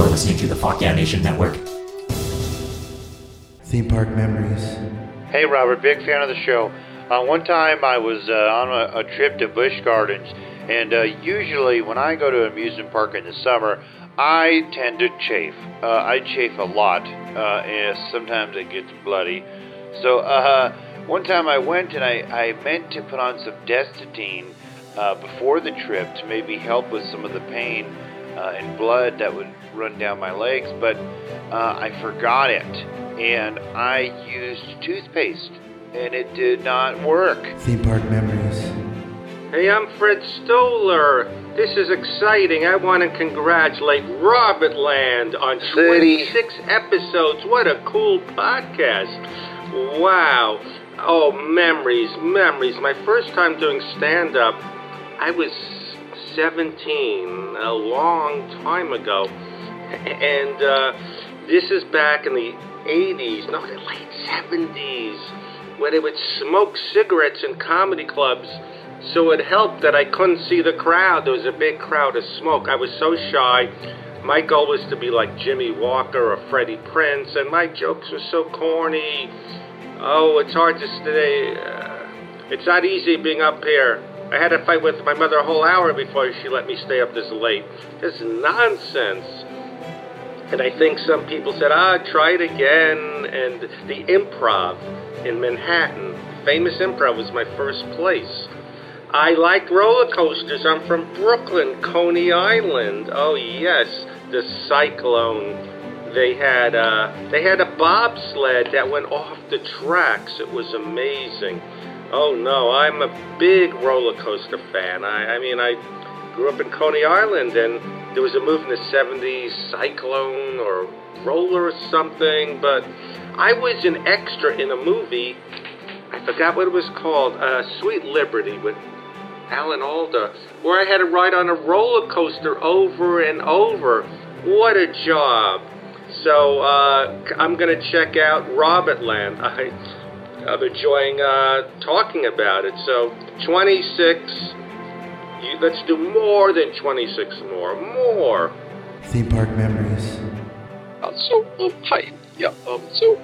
You're listening to the Fuck Yeah Nation Network. Theme park memories. Hey, Robert, big fan of the show. Uh, one time I was uh, on a, a trip to Busch Gardens, and uh, usually when I go to an amusement park in the summer, I tend to chafe. Uh, I chafe a lot, uh, and sometimes it gets bloody. So uh, one time I went and I, I meant to put on some Desitin uh, before the trip to maybe help with some of the pain uh, and blood that would run down my legs, but uh, I forgot it, and I used toothpaste, and it did not work. Theme park memories. Hey, I'm Fred Stoller. This is exciting. I want to congratulate Robert Land on 26 episodes. What a cool podcast. Wow. Oh, memories, memories. My first time doing stand up, I was 17, a long time ago. And uh, this is back in the 80s, no, the late 70s, where they would smoke cigarettes in comedy clubs. So it helped that I couldn't see the crowd. There was a big crowd of smoke. I was so shy. My goal was to be like Jimmie Walker or Freddie Prinze, and my jokes were so corny. Oh, it's hard to stay. Uh, it's not easy being up here. I had to fight with my mother a whole hour before she let me stay up this late. This is nonsense. And I think some people said, ah, try it again. And the improv in Manhattan, famous improv, was my first place. I like roller coasters. I'm from Brooklyn, Coney Island. Oh yes, the Cyclone. They had uh, they had a bobsled that went off the tracks. It was amazing. Oh no, I'm a big roller coaster fan. I, I mean, I grew up in Coney Island, and there was a move in the '70s, Cyclone or Roller or something. But I was an extra in a movie. I forgot what it was called. Uh, Sweet Liberty with Alan Alda, where I had to ride on a roller coaster over and over. What a job! So uh, I'm to check out Robert Land. I, I'm enjoying uh, talking about it. So 26. You, let's do more than 26 more. More. Theme park memories. Uh, so, um, hi. Yeah, um, so,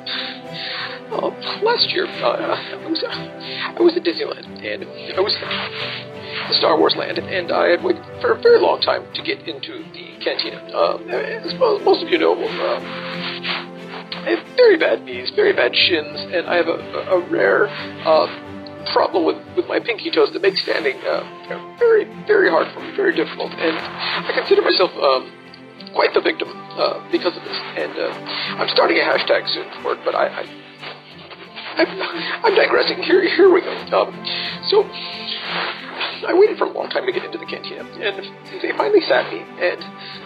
um, last year, uh, I was, uh, I was at Disneyland, and I was the Star Wars land, and I had waited for a very long time to get into the cantina. Um, as most of you know, um, I have very bad knees, very bad shins, and I have a, a rare uh, problem with, with my pinky toes that makes standing uh, very, very hard for me, very difficult. And I consider myself um, quite the victim uh, because of this. And uh, I'm starting a hashtag soon for it, but I, I I'm, I'm digressing. Here, here we go. Um, so, I waited for a long time to get into the cantina, and they finally sat me, and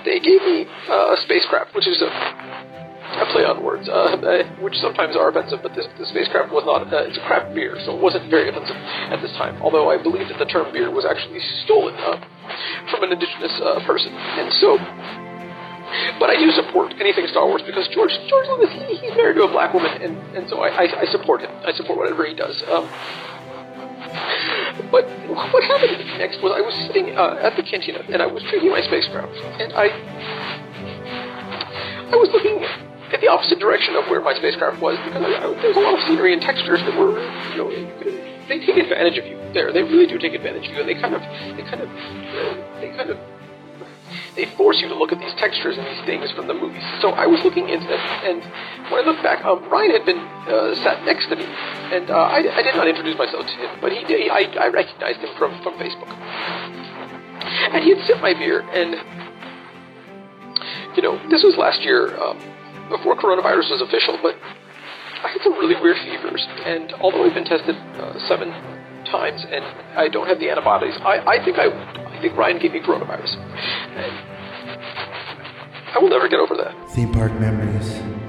they gave me uh, a spacecraft, which is a, a play on words, uh, which sometimes are offensive, but this the spacecraft was not. Uh, it's a craft beer, so it wasn't very offensive at this time. Although I believe that the term beer was actually stolen uh, from an indigenous uh, person, and so but I do support anything Star Wars because George George Lucas he, he's married to a black woman, and, and so I, I, I support him. I support whatever he does. Um, but what happened next was I was sitting uh, at the cantina and I was drinking my spacecraft, and I I was looking at the opposite direction of where my spacecraft was because I, I, there's a lot of scenery and textures that were you know they take advantage of you there. They really do take advantage of you, and they kind of they kind of they kind of they force you to look at these textures and these things from the movies. So I was looking into it, and when I looked back, um, Ryan had been uh, sat next to me, and uh, I, I, did not introduce myself to him, but he did. I, I recognized him from, from Facebook. And he had sipped my beer, and, you know, this was last year, um, before coronavirus was official, but I had some really weird fevers, and although I've been tested uh, seven times and I don't have the antibodies, I, I think I I think Ryan gave me coronavirus. And I will never get over that. Theme park memories.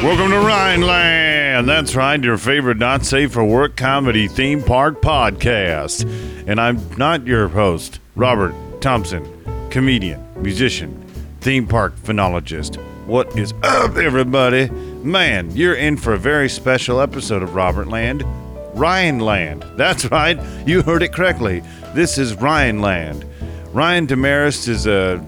Welcome to Ryan Land. That's right, your favorite not safe for work comedy theme park podcast. And I'm not your host, Robert Thompson, comedian, musician, theme park phenologist. What is up, everybody? Man, you're in for a very special episode of Robert Land. Ryan Land. That's right, you heard it correctly. This is Rhineland. Land. Ryan Demarest is a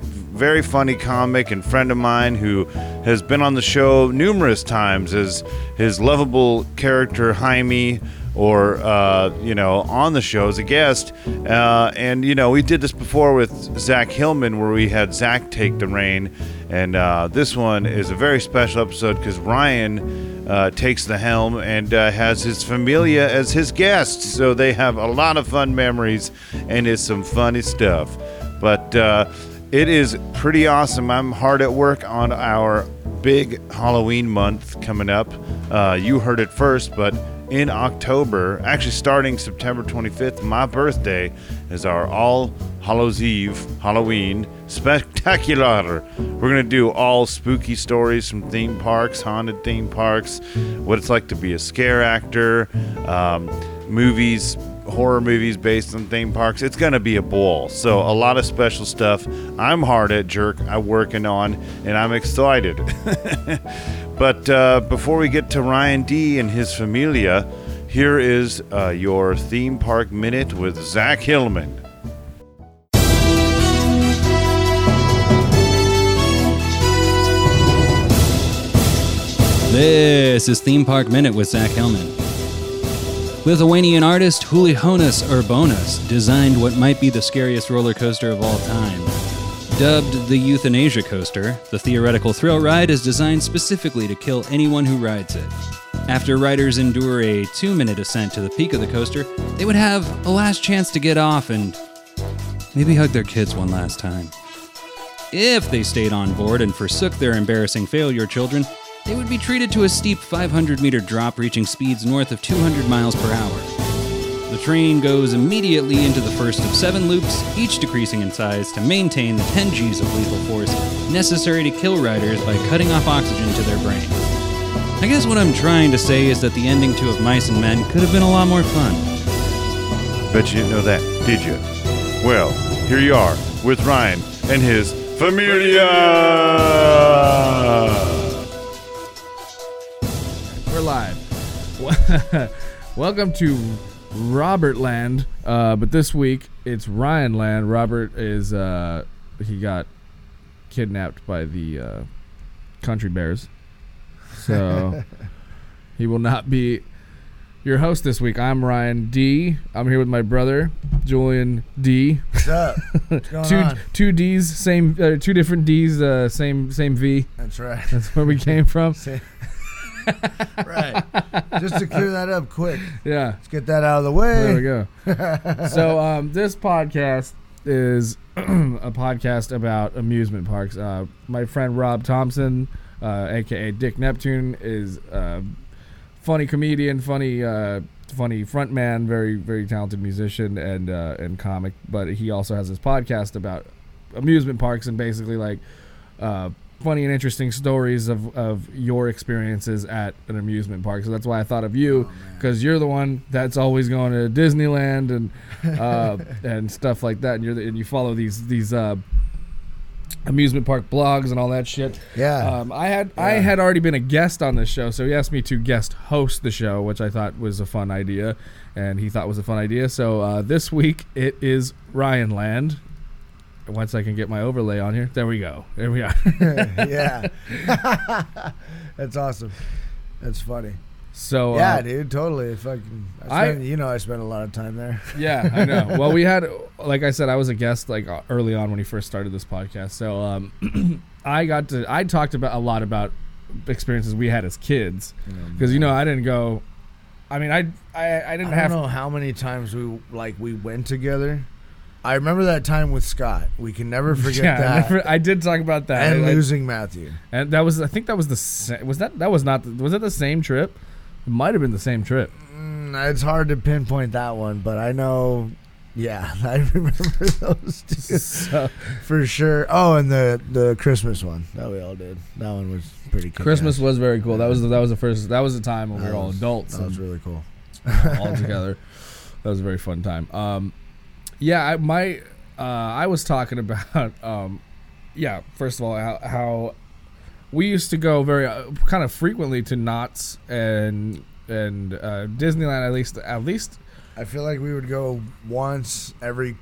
very funny comic and friend of mine who has been on the show numerous times as his lovable character Jaime or uh, you know on the show as a guest. Uh, and you know we did this before with zach hillman where we had zach take the reign. And uh, this one is a very special episode because ryan uh, takes the helm and uh, has his familia as his guest so they have a lot of fun memories and it's some funny stuff. But uh, it is pretty awesome. I'm hard at work on our big Halloween month coming up. Uh, you heard it first, but in October, actually starting September 25th, my birthday, is our All Hallows Eve Halloween spectacular. We're gonna do all spooky stories from theme parks, haunted theme parks, what it's like to be a scare actor, um, movies horror movies based on theme parks. It's going to be a ball. So a lot of special stuff. I'm hard at jerk. I'm working on, and I'm excited. but uh, before we get to Ryan D and his familia, here is uh, your theme park minute with Zach Hillman. This is Theme Park Minute with Zach Hillman. Lithuanian artist Julijonas Urbonas designed what might be the scariest roller coaster of all time. Dubbed the Euthanasia Coaster, the theoretical thrill ride is designed specifically to kill anyone who rides it. After riders endure a two minute ascent to the peak of the coaster, they would have a last chance to get off and maybe hug their kids one last time. If they stayed on board and forsook their embarrassing failure children, they would be treated to a steep 500 meter drop reaching speeds north of 200 miles per hour. The train goes immediately into the first of seven loops, each decreasing in size to maintain the 10 Gs of lethal force necessary to kill riders by cutting off oxygen to their brain. I guess what I'm trying to say is that the ending to Of Mice and Men could have been a lot more fun. Bet you didn't know that, did you? Well, here you are with Ryan and his familia. We're live. Welcome to Robert Land. Uh, but this week it's Ryan Land. Robert is uh, he got kidnapped by the uh, country bears, so he will not be your host this week. I'm Ryan D. I'm here with my brother Julian D. What's up? What's two on? two D's, same uh, two different D's, uh, same same V. That's right. That's where we came from. Say- right. Just to clear that up quick. Yeah. Let's get that out of the way. There we go. so um, this podcast is a podcast about amusement parks. Uh, my friend Rob Thompson, uh, aka Dick Neptune, is a funny comedian, funny, uh, funny frontman, very, very talented musician and uh, and comic. But he also has this podcast about amusement parks and basically like. Uh, funny and interesting stories of, of your experiences at an amusement park. So that's why I thought of you because you're the one that's always going to Disneyland and uh, and stuff like that. And you're the, and you follow these these uh, amusement park blogs and all that shit. Yeah. Um, I had I had already been a guest on this show, so he asked me to guest host the show, which I thought was a fun idea, and he thought was a fun idea. So uh, this week it is Ryan Land. Once I can get my overlay on here, there we go. There we are. yeah. That's awesome. That's funny. so yeah, uh, dude, totally. Fucking, I- I you know, I spent a lot of time there. Yeah, I know. well, we had, like I said, I was a guest like uh, early on when he first started this podcast. So um, I got to, I talked about a lot about experiences we had as kids because you know I didn't go. I mean, I I, I I didn't don't have. know how many times we like we went together. I remember that time with Scott. We can never forget yeah, I, that. never- I did talk about that, and I- losing Matthew. and that was I think that was the was that that was not the, was that the same trip? It might have been the same trip. Mm, it's hard to pinpoint that one, but I know. Yeah, I remember those two So, for sure. Oh, and the the Christmas one that we all did. That one was pretty. kick-ass. Christmas was very cool. That was the, that was the first that was the time when we That were all adults. That was really cool. all together. That was a very fun time. Um, yeah, I, my uh, I was talking about um, yeah. First of all, how, how we used to go very uh, kind of frequently to Knott's and and uh, Disneyland at least at least. I feel like we would go once every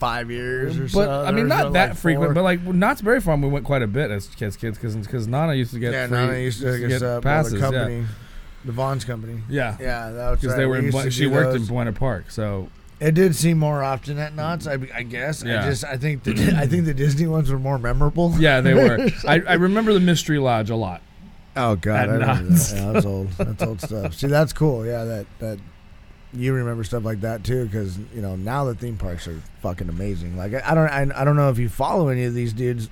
five years or But so. I mean, not that like frequent. four. But like Knott's Berry Farm, we went quite a bit as kids, kids, because because Nana used to get yeah, free, Nana used to get get uh, passes. the company, the Vaughn's company. Yeah, Yeah, that was because right. they were. We In, used to she do worked those. in Buena Park, so It did seem more often at Knott's, I, I guess. Yeah. I just I think the I think the Disney ones were more memorable. yeah, they were. I, I remember the Mystery Lodge a lot. Oh God, At I remember Knott's. that. Yeah, that's old. That's old stuff. See, that's cool. Yeah, that that you remember stuff like that too, because you know now the theme parks are fucking amazing. Like I, I don't I, I don't know if you follow any of these dudes,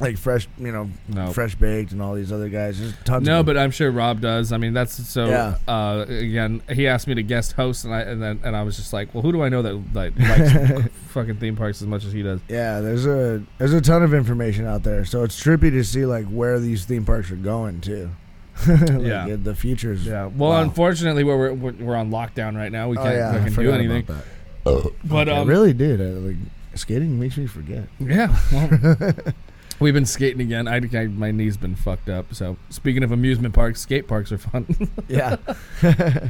like fresh you know No. fresh baked and all these other guys. There's tons. No, but I'm sure Rob does. I mean, that's so. Yeah. Uh, again, he asked me to guest host, and I and then and I was just like, well, who do I know that like likes fucking theme parks as much as he does? Yeah, there's a there's a ton of information out there, so it's trippy to see like where these theme parks are going to. Like, Yeah. the futures. Yeah. Well, Wow. unfortunately, we're, we're we're on lockdown right now. We Oh, can't yeah, I fucking do anything. about that. But I um, really did. I, like skating makes me forget. Yeah. Well, we've been skating again. I, I my knee's been fucked up. So speaking of amusement parks, skate parks are fun. Yeah.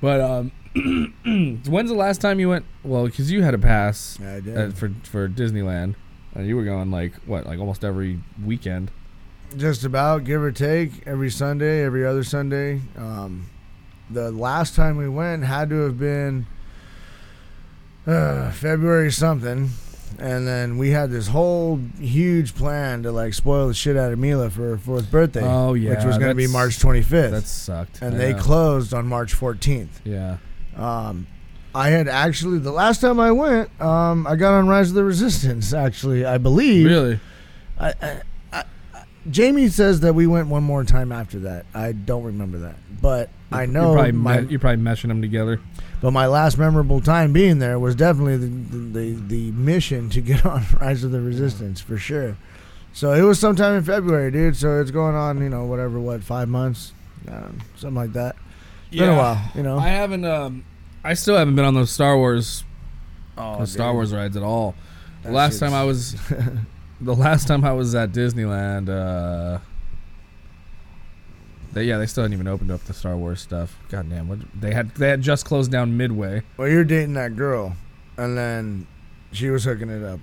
but um, when's the last time you went? Well, because you had a pass I did. uh, for for Disneyland, and you were going like what, like almost every weekend. Just about, give or take, every Sunday, every other Sunday. Um, the last time we went had to have been uh, February something, and then we had this whole huge plan to like spoil the shit out of Mila for her fourth birthday. Oh, yeah, which was going to be March 25th, That sucked. and I they closed on March 14th. Yeah. Um, I had actually the last time I went, um, I got on Rise of the Resistance. Actually, I believe. Really? I, I, I, Jamie says that we went one more time after that. I don't remember that, but I know you're probably, my. me- you're probably meshing them together. But my last memorable time being there was definitely the, the the mission to get on Rise of the Resistance for sure. So it was sometime in February, dude. So it's going on, you know, whatever, what, five months, um, something like that. It's been a while, you know. I haven't. Um, I still haven't been on those Star Wars, oh, those Star. Wars rides at all. The last time I was, the last time I was at Disneyland, uh, they, yeah, they still hadn't even opened up the Star Wars stuff. God damn, what they had they had just closed down midway. Well, you're dating that girl, and then she was hooking it up.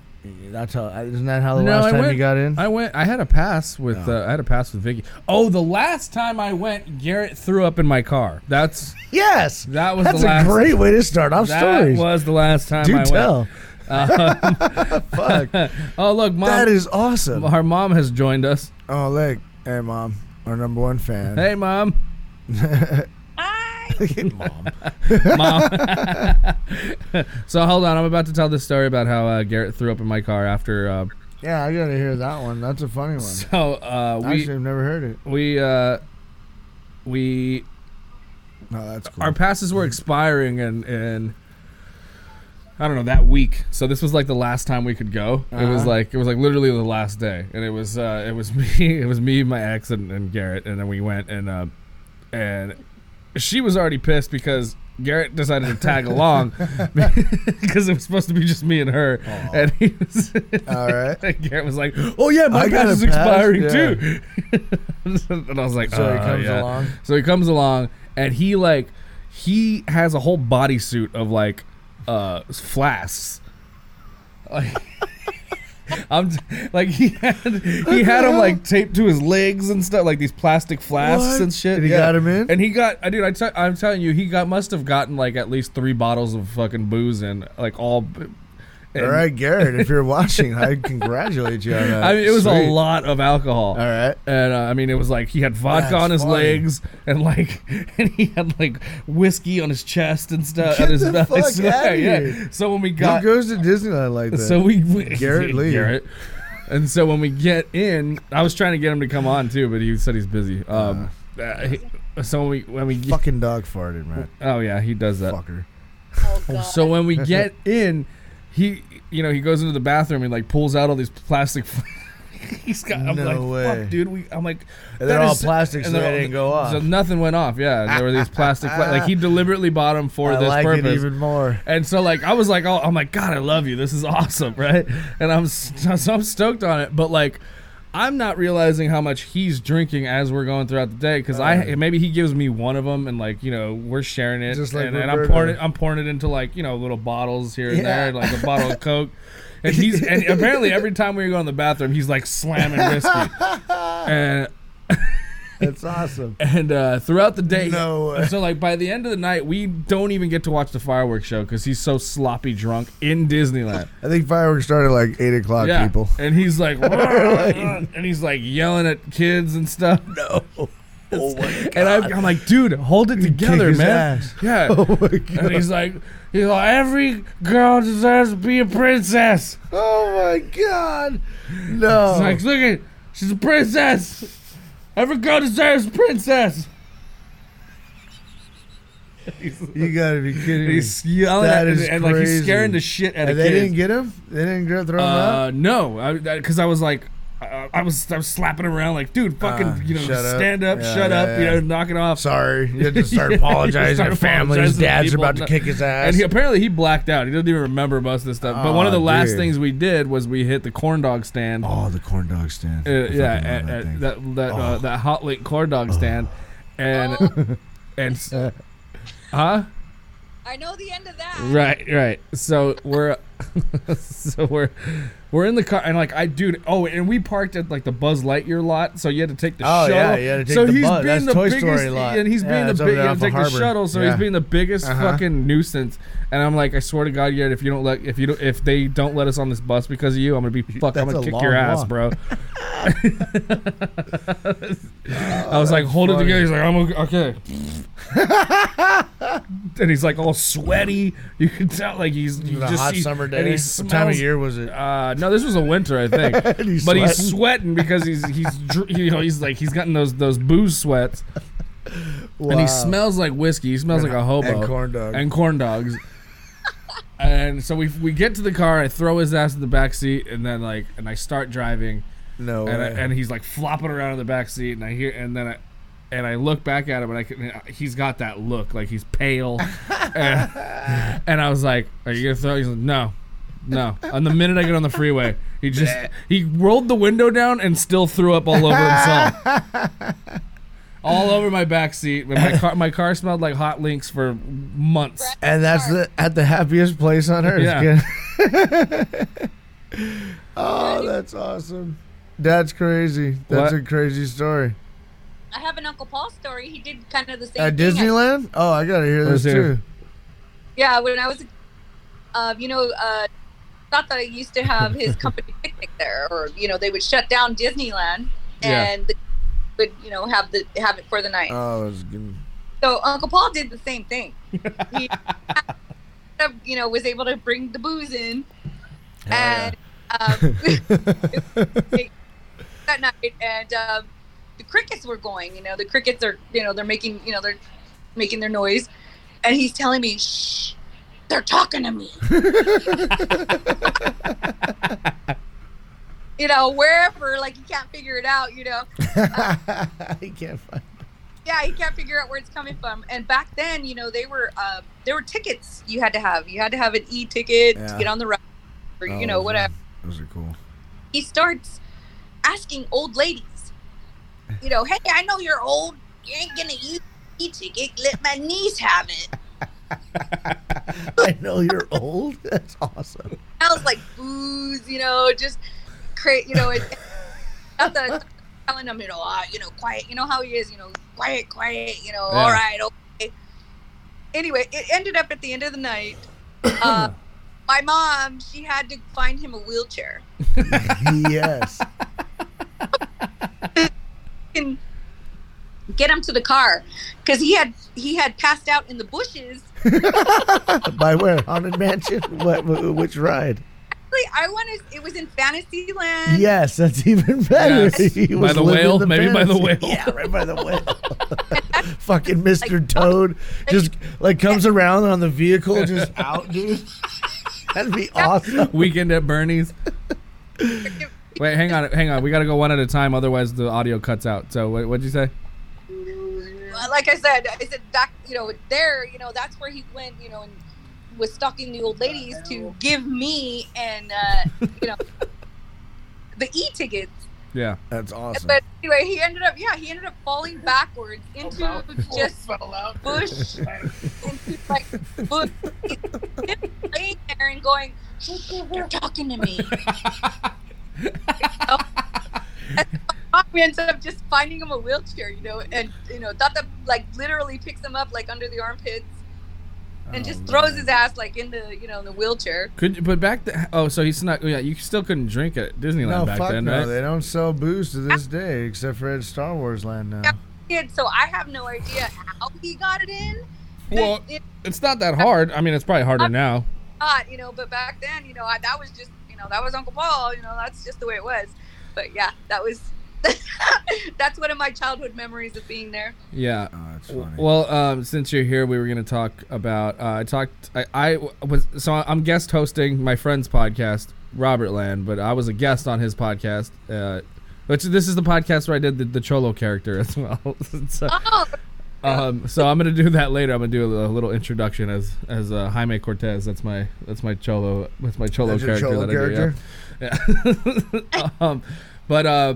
That's how. Isn't that how the No, last I time went- you got in? I went. I had a pass with. Oh. Uh, I had a pass with Vicky. Oh, the last time I went, Garrett threw up in my car. That's yes, that was that's the a last. great way to start off that stories. was the last time Do I tell. went. Fuck, Oh look, mom. that is awesome. Our mom has joined us. Oh, look, hey mom, our number one fan. Hey, mom. mom. mom. so hold on, I'm about to tell this story about how uh, Garrett threw up in my car after. Uh, Yeah, I gotta hear that one. That's a funny one. so uh, we Actually, I've never heard it. we uh, we No, that's cool. our passes were expiring and and I don't know that week. So this was like the last time we could go. It was Uh-huh. like it was like literally the last day, and it was uh, it was me, it was me, my ex, and, and Garrett, and then we went and uh, and she was already pissed because. Garrett decided to tag along because it was supposed to be just me and her, and he was. All right. and Garrett was like, "Oh yeah, my pass is expiring yeah. too," and I was like, So he "Uh, comes yeah." along. So he comes along and he like he has a whole bodysuit of like uh flasks. Like I'm t- like he had he had him like taped to his legs and stuff like these plastic flasks What? and shit. And he got 'em in? and he got. I dude, I t- I'm telling you, he got must have gotten like at least three bottles of fucking booze in like all. And- All right, Garrett, if you're watching, I congratulate you on that. I mean, it was Sweet. a lot of alcohol. All right. And uh, I mean, it was like he had vodka That's on his funny. legs, and like, and he had like whiskey on his chest and stuff. Get at his the belly. fuck So, outta yeah. here. So when we Who got, goes to Disneyland like that? so we, we Garrett Lee. Garrett. And so when we get in, I was trying to get him to come on too, but he said he's busy. Um, uh, he- so when we when we get, fucking dog farted, man. oh yeah, he does that. Fucker. So when we get in, he you know he goes into the bathroom and like pulls out all these plastic. He's got. I'm No like, way. fuck, dude. We. I'm like, And they're all plastic, so and they didn't go off. So nothing went off. Yeah, there were these plastic. Pla- like he deliberately bought them for I this like purpose. even more. And so like I was like, oh, I'm like, God, I love you. This is awesome, right? And I'm so I'm stoked on it. But like, I'm not realizing how much he's drinking as we're going throughout the day because I maybe he gives me one of them and like you know we're sharing it Just like and, and I'm Roberto. pouring it I'm pouring it into like you know little bottles here and Yeah. there like a bottle of Coke and he's and apparently every time we go in the bathroom he's like slamming whiskey and That's awesome. and uh, throughout the day No way. so like by the end of the night we don't even get to watch the fireworks show because he's so sloppy drunk in Disneyland. I think fireworks started like eight o'clock. yeah, People. and he's like, and he's like yelling at kids and stuff. No. Oh my god. And I'm, I'm like, dude, hold it together, man. ass. Yeah. Oh my god. And he's like, he's like, every girl deserves to be a princess. oh my god. No. He's like, look at, she's a princess. Every girl deserves a princess. you gotta be kidding me. He's yelling That at, is and, and like he's crazy. scaring the shit out of And they kids. didn't get him. They didn't get throw him Uh, out. no, because I, was like, uh, I was I was slapping him around like, dude, fucking, Ah, you know, shut up. stand up, Yeah, shut yeah, up, you yeah. know, knock it off. Sorry, you had to start apologizing start to families. Dad's people. about to kick his ass. And he, apparently he blacked out. He doesn't even remember most of the stuff. But one of Aw, the last things we did was we hit the corn dog stand. oh, the corn dog stand. Uh, yeah, fucking at, that at thing. that that, uh, Oh. that hot link corn dog stand, and and s- huh? I know the end of that. Right, right. So we're so we're we're in the car and like I dude oh and we parked at like the Buzz Lightyear lot so you had to take the Oh, shuttle. yeah, you had to take so the he's Buzz- being that's the Toy biggest Story lot. and he's Yeah, being the big you off have to of take the shuttle so Yeah. he's being the biggest Uh-huh. fucking nuisance and I'm like I swear to God Yet if you don't let if you don't if they don't let us on this bus because of you I'm gonna be fuck I'm gonna kick your ass walk. bro. I was like hold it together he's like I'm okay. and he's like all sweaty. You can tell like he's you just hot see- summer And day. he What time of year was it? Uh, no, this was a winter, I think. He's but he's sweating? sweating because he's he's you know he's like he's gotten those those booze sweats, and he smells like whiskey. He smells like a hobo and corn dog. and corn dogs. and so we we get to the car. I throw his ass in the back seat, and then like and I start driving no and, I, and he's like flopping around in the back seat, and I hear, and then I, and I look back at him, and I can, he's got that look, like he's pale, and, and I was like, "Are you gonna throw?" He's like, "No, no." And the minute I get on the freeway, he just he rolled the window down and still threw up all over himself. All over my back seat. My car, my car smelled like hot links for months. and that's the at the happiest place on earth. Yeah. oh, that's awesome. That's crazy. That's What? a crazy story. I have an Uncle Paul story. He did kind of the same At thing. I- Disneyland? Oh, I gotta hear Let's this hear. too. Yeah, when I was, uh, you know, uh, thought that I used to have his company picnic there, or you know, they would shut down Disneyland Yeah. and they would, you know, have the have it for the night. Oh, was good. so Uncle Paul did the same thing. He, you know, was able to bring the booze in, and um, that night, and um, the crickets were going. You know, the crickets are, you know, they're making, you know, they're making their noise, and he's telling me, "Shh, they're talking to me." you know, wherever, like he can't figure it out. You know, he can't find. yeah, he can't figure out where it's coming from. And back then, you know, they were uh, there were tickets you had to have. You had to have an e-ticket Yeah. to get on the ride, or you Oh, know, whatever. Those are cool. He starts asking old ladies, you know, hey, I know you're old. You ain't gonna use the e-ticket. Let my niece have it. I know you're old. That's awesome. Smells like booze, you know, just cra- you know, it, not that telling him, you know, ah, you know, quiet. You know how he is, you know, quiet, quiet. You know, Yeah. all right, okay. Anyway, it ended up at the end of the night. Uh, my mom, she had to find him a wheelchair. yes. and get him to the car because he had he had passed out in the bushes. By where? Haunted Mansion? What? Which ride? Actually, I want to. It was in Fantasyland. Yes, that's even better. Yes. By the living whale? the Maybe by the fantasy. whale. Yeah, right by the whale. Fucking Mr. Like, Toad just like comes around on the vehicle, just out, dude. That'd be awesome. Weekend at Bernie's. Wait, hang on, hang on. We got to go one at a time, otherwise the audio cuts out. So what, what'd you say? Well, Like I said, I said back. You know, there. You know, that's where he went. You know, and was stalking the old ladies to give me and uh, you know the e-tickets. Yeah. That's awesome. But anyway, he ended up, yeah, he ended up falling backwards into just bush, into like bush, Him laying there and going, "They're talking to me." we ended up just finding him a wheelchair, you know, and you know, Tata like literally picks him up like under the armpits and Oh, just throws man. his ass like in the you know in the wheelchair. Could you- but back then? Oh, so he's not Yeah, you still couldn't drink at Disneyland No, back fuck then, no. right? They don't sell booze to this day except for at Star Wars Land now. Kid, so I have no idea how he got it in. Well, it, it's not that hard. I mean, it's probably harder now. not, you know, but back then, you know, I, that was just, you know, that was Uncle Paul, you know, that's just the way it was. But yeah, that was, that's one of my childhood memories of being there. Yeah. Oh, that's funny. Well, um, since you're here, we were going to talk about. Uh, I talked. I, I was so I'm guest hosting my friend's podcast, Robert Land, but I was a guest on his podcast. Uh, which this is the podcast where I did the, the Cholo character as well. so, Oh, um, so I'm gonna do that later. I'm gonna do a, little introduction as as uh, Jaime Cortez. That's my that's my Cholo. That's my Cholo That's your character. Cholo that I do, yeah. Yeah. um, but uh,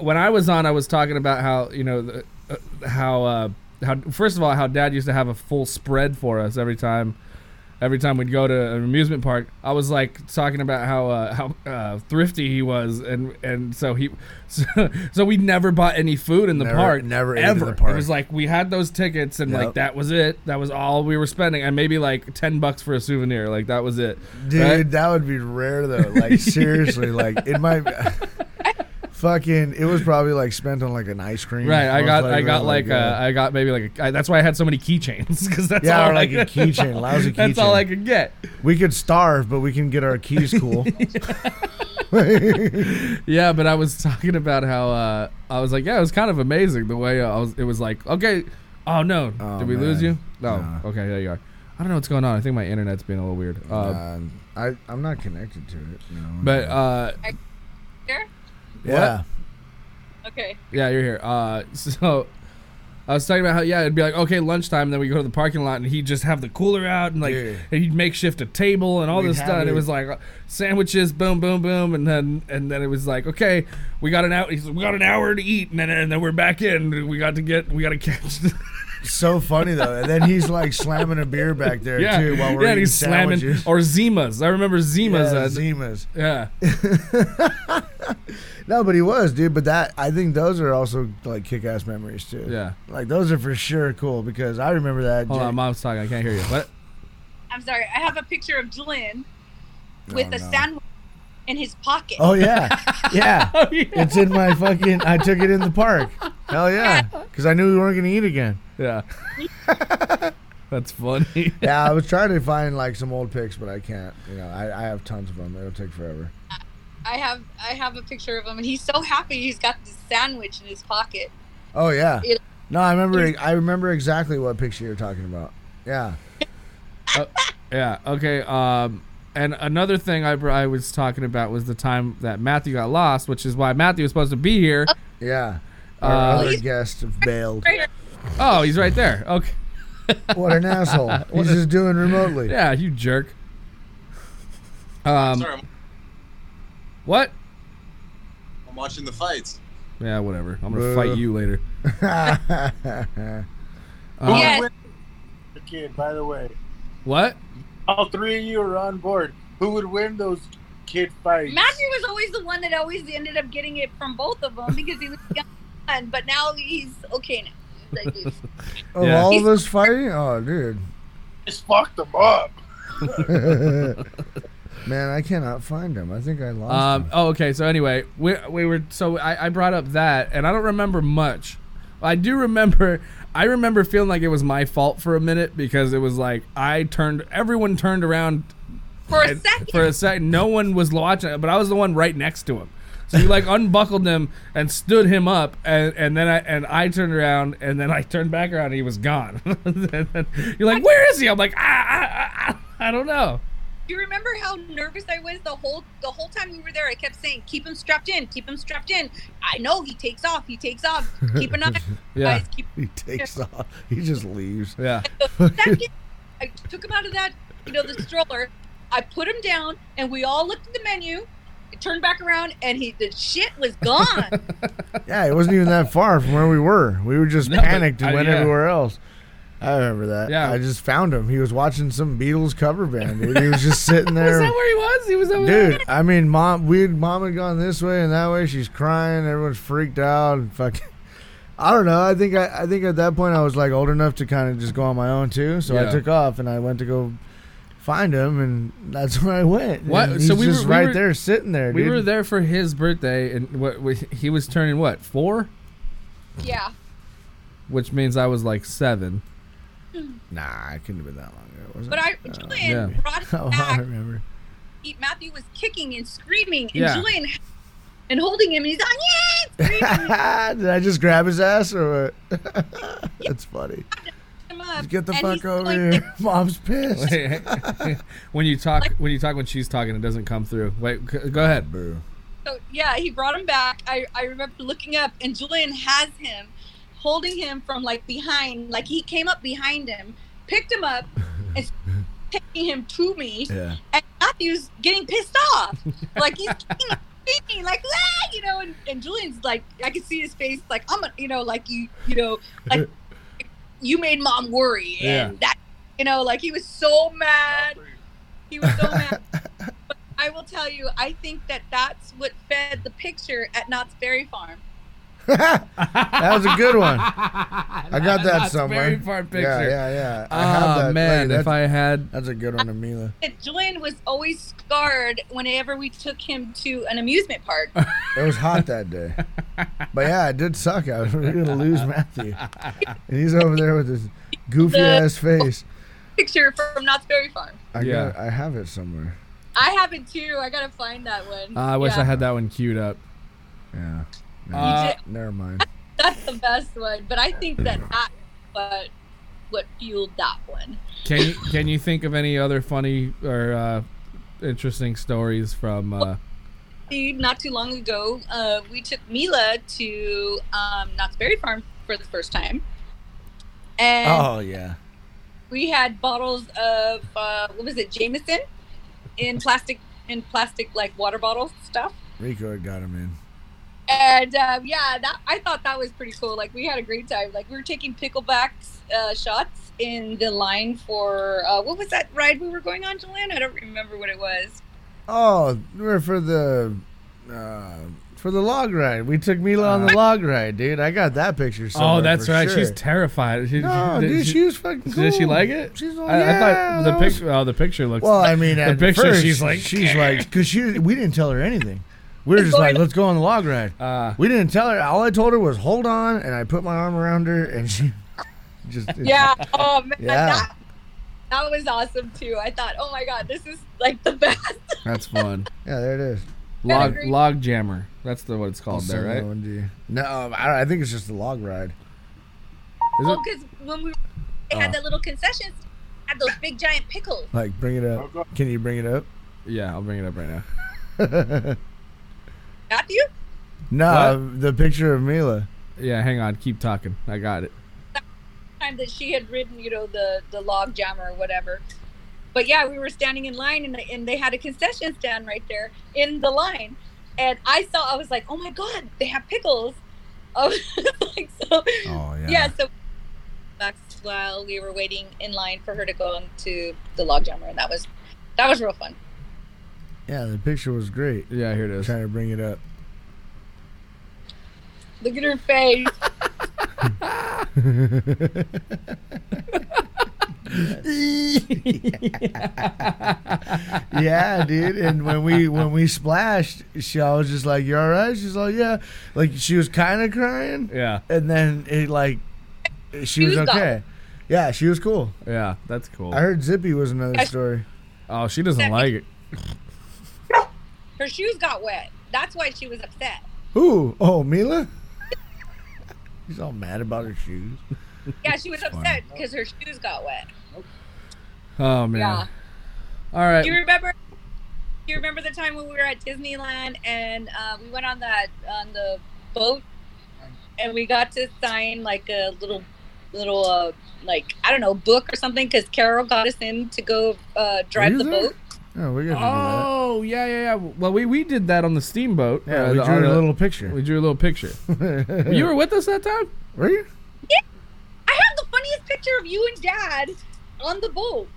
when I was on, I was talking about how you know the, uh, how uh, how first of all how Dad used to have a full spread for us every time. Every time we'd go to an amusement park, I was like talking about how uh, how uh, thrifty he was, and and so he, so, so we never bought any food in the Never- park, never ate in ever. the park. It was like we had those tickets, and like that was it. That was all we were spending, and maybe like ten bucks for a souvenir. Like that was it. Dude, Right? that would be rare though. Like seriously, like it might. fucking, it was probably like spent on like an ice cream. Right, I got, I got like, uh, uh, I got maybe like, a, I, that's why I had so many keychains because that's Yeah, all or like I a keychain, lousy That's all. I could get. we could starve, but we can get our keys cool. Yeah, but I was talking about how uh, I was like, yeah, it was kind of amazing the way I was. It was like, okay, oh no, Oh, did we lose you? No, Nah. okay, there you are. I don't know what's going on. I think my internet's being a little weird. Uh, Um, I I'm not connected to it. No. but uh, here? yeah, Okay. Yeah, you're here. Uh, so I was talking about how yeah, it'd be like okay, lunchtime. Then we go to the parking lot, and he'd just have the cooler out, and like Dude. and he'd makeshift a table and all We'd this stuff. It it- was like uh, sandwiches, boom, boom, boom, and then and then it was like okay, we got an hour. He's like, we got an hour to eat, and then and then we're back in. We got to get, we got to catch. The, so funny though. And then he's like slamming a beer back there yeah, too while we're yeah, eating he's slamming sandwiches. or Zimas. I remember Zimas. yeah, Zimas. yeah, No, but he was, dude. But that I think those are also like kick-ass memories too. yeah. like those are for sure cool because I remember that. Hold Jay- on, mom's talking. I can't hear you. What? I'm sorry. I have a picture of Julian oh, with Oh, a no. sandwich in his pocket. Oh yeah, yeah. Oh, yeah. It's in my fucking. I took it in the park. Hell yeah, because I knew we weren't gonna eat again. Yeah. That's funny. Yeah, I was trying to find like some old pics, but I can't. You know, I, I have tons of them. It'll take forever. I have I have a picture of him, and he's so happy he's got this sandwich in his pocket. Oh yeah. It- No, I remember. I remember exactly what picture you're talking about. Yeah. Yeah. Okay. Um, and another thing I, I was talking about was the time that Matthew got lost, which is why Matthew was supposed to be here. Yeah. Our Uh, other guest bailed. Right here. Oh, he's right there. Okay. What an asshole. He's just doing remotely. Yeah, you jerk. Um, Sorry, I'm, what? I'm watching the fights. Yeah, whatever. I'm gonna Boo. fight you later. Uh, Yes. The kid, by the way. What? All three of you are on board. Who would win those kid fights? Matthew was always the one that always ended up getting it from both of them because he was young, but now he's okay now. Like, he's- Of Yeah. all of us fighting? Oh, dude. Just fucked them up. Man, I cannot find him. I think I lost Um, him. oh, okay. So anyway, we we were so I, I brought up that, and I don't remember much. I do remember. I remember feeling like it was my fault for a minute because it was like I turned. Everyone turned around for a second. For a second, no one was watching it, but I was the one right next to him. So you like unbuckled him and stood him up, and, and then I and I turned around, and then I turned back around, and he was gone. You're like, where is he? I'm like, ah, ah, ah, ah, I don't know. Do you remember how nervous I was the whole the whole time we were there? I kept saying, "Keep him strapped in, keep him strapped in." I know he takes off, he takes off. Keep an eye, Yeah. guys. Keep he takes off. He just leaves. Yeah, second, I took him out of that, you know, the stroller. I put him down, and we all looked at the menu, turned back around, and he the shit was gone. Yeah, it wasn't even that far from where we were. We were just No, but panicked and I- went yeah. everywhere else. I remember that. Yeah. I just found him. He was watching some Beatles cover band. Dude. He was just sitting there. Was that where he was? He was over there. Dude, I mean, mom, we mom had gone this way and that way. She's crying. Everyone's freaked out. And fucking, I don't know. I think I, I think at that point I was like old enough to kind of just go on my own too. So Yeah. I took off and I went to go find him, and that's where I went. What? And So he's we were- just we right were- there, sitting there. We dude. were there for his birthday, and what we, he was turning what four, yeah. which means I was like seven. Hmm. Nah, I couldn't have been that long ago. Was But it? I, Julian yeah. brought Oh, him I remember. He, Matthew was kicking and screaming, and Yeah. Julian and holding him, and he's like, yeah, Did I just grab his ass or what? That's funny. Him up. Get the and fuck he's over going, here. Mom's pissed. when you talk, when you talk when she's talking, it doesn't come through. Wait, go ahead. Boo. So yeah, he brought him back. I, I remember looking up, and Julian has him, holding him from like behind, like he came up behind him, picked him up, and taking him to me. Yeah. And Matthew's getting pissed off, like he's kicking, kicking, like ah, you know. And, and Julian's like, I can see his face, like I'm, a, you know, like you, you know, like you made mom worry, and Yeah. that, you know, like he was so mad. He was so mad. But I will tell you, I think that that's what fed the picture at Knott's Berry Farm. That was a good one. I got that Knott's somewhere. Berry Farm Yeah, picture. yeah, yeah. I Oh have that. man, Like, if I had, that's a good one, Amila. And Julian was always scarred whenever we took him to an amusement park. It was hot that day. But yeah, it did suck out. We were gonna lose Matthew, and he's over there with his goofy ass face. Picture from Knott's Berry Farm. I Yeah. got, I have it somewhere. I have it too. I gotta find that one. uh, I wish Yeah. I had that one queued up. Yeah. Uh, Never mind. That's the best one. But I think that that what what fueled that one. can you can you think of any other funny or uh, interesting stories from? Uh, Not too long ago, uh, we took Mila to um, Knott's Berry Farm for the first time, and Oh yeah. we had bottles of uh, what was it, Jameson, in plastic in plastic like water bottle stuff. Rico got him in. And um, yeah, that I thought that was pretty cool. Like we had a great time. Like we were taking pickleback uh, shots in the line for uh, what was that ride we were going on, Julian? I don't remember what it was. Oh, we're for the uh, for the log ride. We took Mila on the log ride, dude. I got that picture. oh, that's for right. sure. She's terrified. She, No, did dude, she- she was fucking cool. Did she like it? She's all, I, I thought the that was- picture. Oh, the picture looks. Well, I mean, the picture. first, she's like, she's like, because she, we didn't tell her anything. We were just like, let's go on the log ride. uh, We didn't tell her. All I told her was hold on, and I put my arm around her, and she just Yeah. Oh man, Yeah. that that was awesome too. I thought, oh my god, this is like the best. that's fun. Yeah, there it is. log log jammer. That's the what it's called there, right? ONG. No, I, I think it's just the log ride. Is Well, because when we they had Oh. that little concessions, had those big giant pickles. Like, bring it up. Can you bring it up? Yeah, I'll bring it up right now. Matthew, no, the picture of Mila. Yeah, hang on. Keep talking. I got it. time that she had ridden, you know, the the log jammer or whatever. But yeah, we were standing in line, and and they had a concession stand right there in the line, and I saw, I was like, oh my god, they have pickles. I like, so Oh yeah. yeah, so that's while we were waiting in line for her to go into the log jammer, and that was that was real fun. Yeah, the picture was great. Yeah, here it is. I'm trying to bring it up. Look at her face. yeah, dude. And when we when we splashed, she I was just like, "You all right?" She's like, "Yeah." Like she was kind of crying, Yeah, and then it like she was Shoes got okay. Yeah, she was cool. yeah, that's cool. I heard Zippy was another story. Oh, she doesn't like it. Her shoes got wet. That's why she was upset. Who? Oh, Mila. She's all mad about her shoes. Yeah, she was upset because her shoes got wet. Oh man. Yeah. All right. Do you remember? Do you remember the time when we were at Disneyland and uh, we went on that on the boat and we got to sign like a little little uh, like I don't know book or something because Carol got us in to go uh, drive the there? boat. Oh, we got to do Oh yeah, yeah, yeah. Well, we, we did that on the steamboat. that. Yeah, Uh, we the- drew on a little picture. We drew a little picture. you were with us that time. Were you? I have the funniest picture of you and Dad on the boat.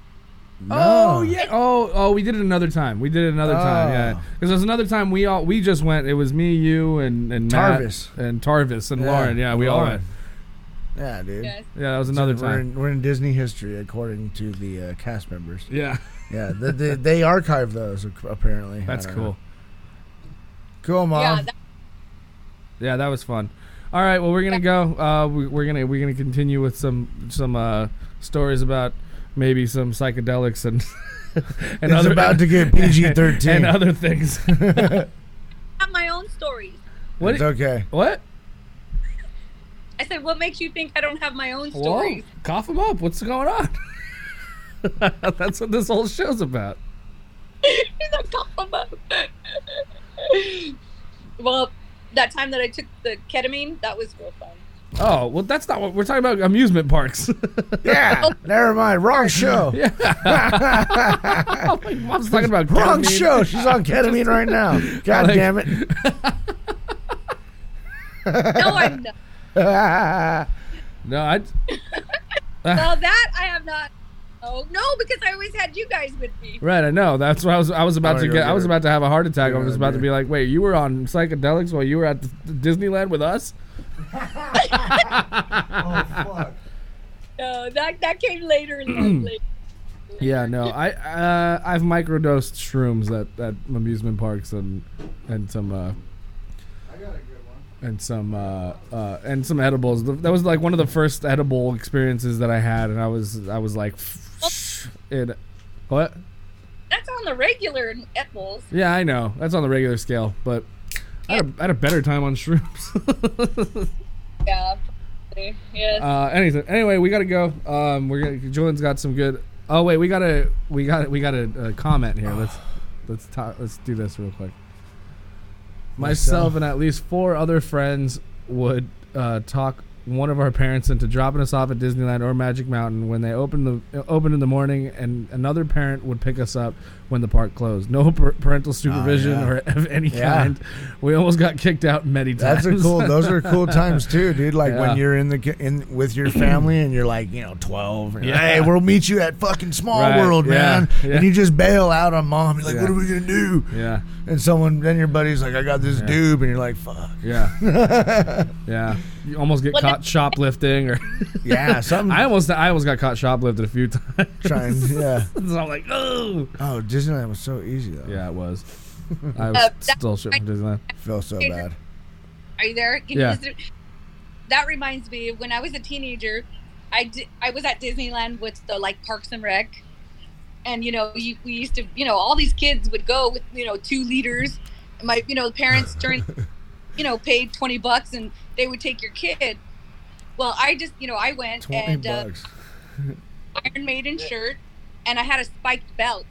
Oh yeah. Oh oh, we did it another time. We did it another time. Yeah, Oh. because there's another time we all we just went. It was me, you, and and Matt Tarvis. and Tarvis and Yeah, Lauren. Yeah, we all Lauren. went. Yeah, dude. Yes. Yeah, that was another So we're time. in, we're in Disney history, according to the uh, cast members. Yeah, Yeah, the, the, they archive those apparently. That's cool. know. Cool, mom. Yeah, that, Yeah, that was fun. All right, well we're gonna go. Uh, we, we're gonna we're gonna continue with some some uh, stories about maybe some psychedelics and and It's about to get PG-13. and other things. I have my own stories. what? it's okay. What? I said, what makes you think I don't have my own stories? Whoa! Cough them up. What's going on? That's what this whole show's about. He's like, "Cough 'em up." well, that time that I took the ketamine, that was real fun. Oh well, that's not what we're talking about. Amusement parks. Yeah, never mind. Wrong show. yeah. oh, my mom's talking about Wrong show. She's on ketamine right now. God Like- damn it. No, I'm not. No, I. Well, that I have not. Oh no, because I always had you guys with me. Right, I know. That's what I was. I was about Oh, to you're get. I was about to have a heart attack. I You're was about to be like, "Wait, you were on psychedelics while you were at the, Disneyland with us?" Oh fuck! No, that that came later in life. later. Yeah, no. I uh, I've microdosed shrooms at, at amusement parks and and some uh, and some uh, uh, and some edibles. That was like one of the first edible experiences that I had, and I was I was like, it. What? That's on the regular in edibles. Yeah, I know. That's on the regular scale, but I had a, I had a better time on shrooms. Yeah. probably. Yes. uh, anything. Anyway, we gotta go. Um, we're gonna. Julian's got some good. Oh wait, we gotta. We got. We got a, a comment here. Let's let's talk. Let's do this real quick. Myself and at least four other friends would uh, talk one of our parents into dropping us off at Disneyland or Magic Mountain. When they opened the opened in the morning, and another parent would pick us up when the park closed. No par- parental oh, supervision yeah. or of any Yeah. kind. We almost got kicked out many times. That's a cool. Those are cool times too, dude. Like Yeah. when you're in the in with your family and you're like, you know, twelve. And Yeah. Hey, we'll meet you at fucking Small Right, World, yeah, man. yeah. And you just bail out on mom. You're like, Yeah. what are we gonna do? yeah, And someone, then your buddy's like, I got this Yeah. doob, and you're like, fuck. yeah, yeah. You almost get Well, caught shoplifting, or Yeah, something. I almost I almost got caught shoplifting a few times. trying. Yeah. so I'm like, oh, Oh, Disneyland was so easy though. yeah, it was. I was Uh, that- still shit from Disneyland. Feel so bad. Are you there? Can Yeah. you? That reminds me, when I was a teenager, I di- I was at Disneyland with the like Parks and Rec, and you know you, we used to you know all these kids would go with you know two leaders. My you know parents during you know paid twenty bucks and they would take your kid. Well, I just you know I went Twenty and uh, bucks. Iron Maiden shirt, and I had a spiked belt,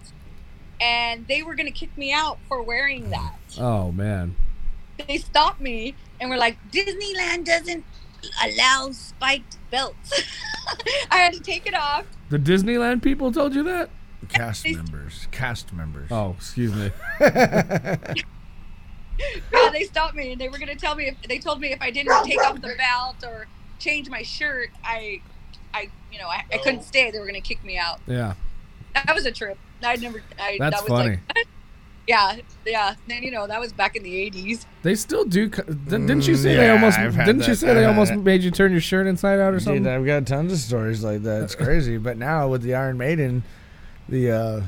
and they were gonna kick me out for wearing that Oh man, they stopped me and were like, Disneyland doesn't allow spiked belts. I had to take it off. the Disneyland people told you that? Cast members. Cast members. Oh, excuse me. Yeah, they stopped me and they were gonna tell me if they told me if I didn't take off the belt or change my shirt, I, I, you know, I, I couldn't oh. stay. They were gonna kick me out. Yeah, That was a trip. I never. I, That's that was funny. Like, yeah, yeah. Then you know that was back in the '80s. they still do. Didn't didn't you say Mm, they almost? Didn't you that. say they almost made you turn your shirt inside out or something? Dude, I've got tons of stories like that. It's crazy. But now with the Iron Maiden, the uh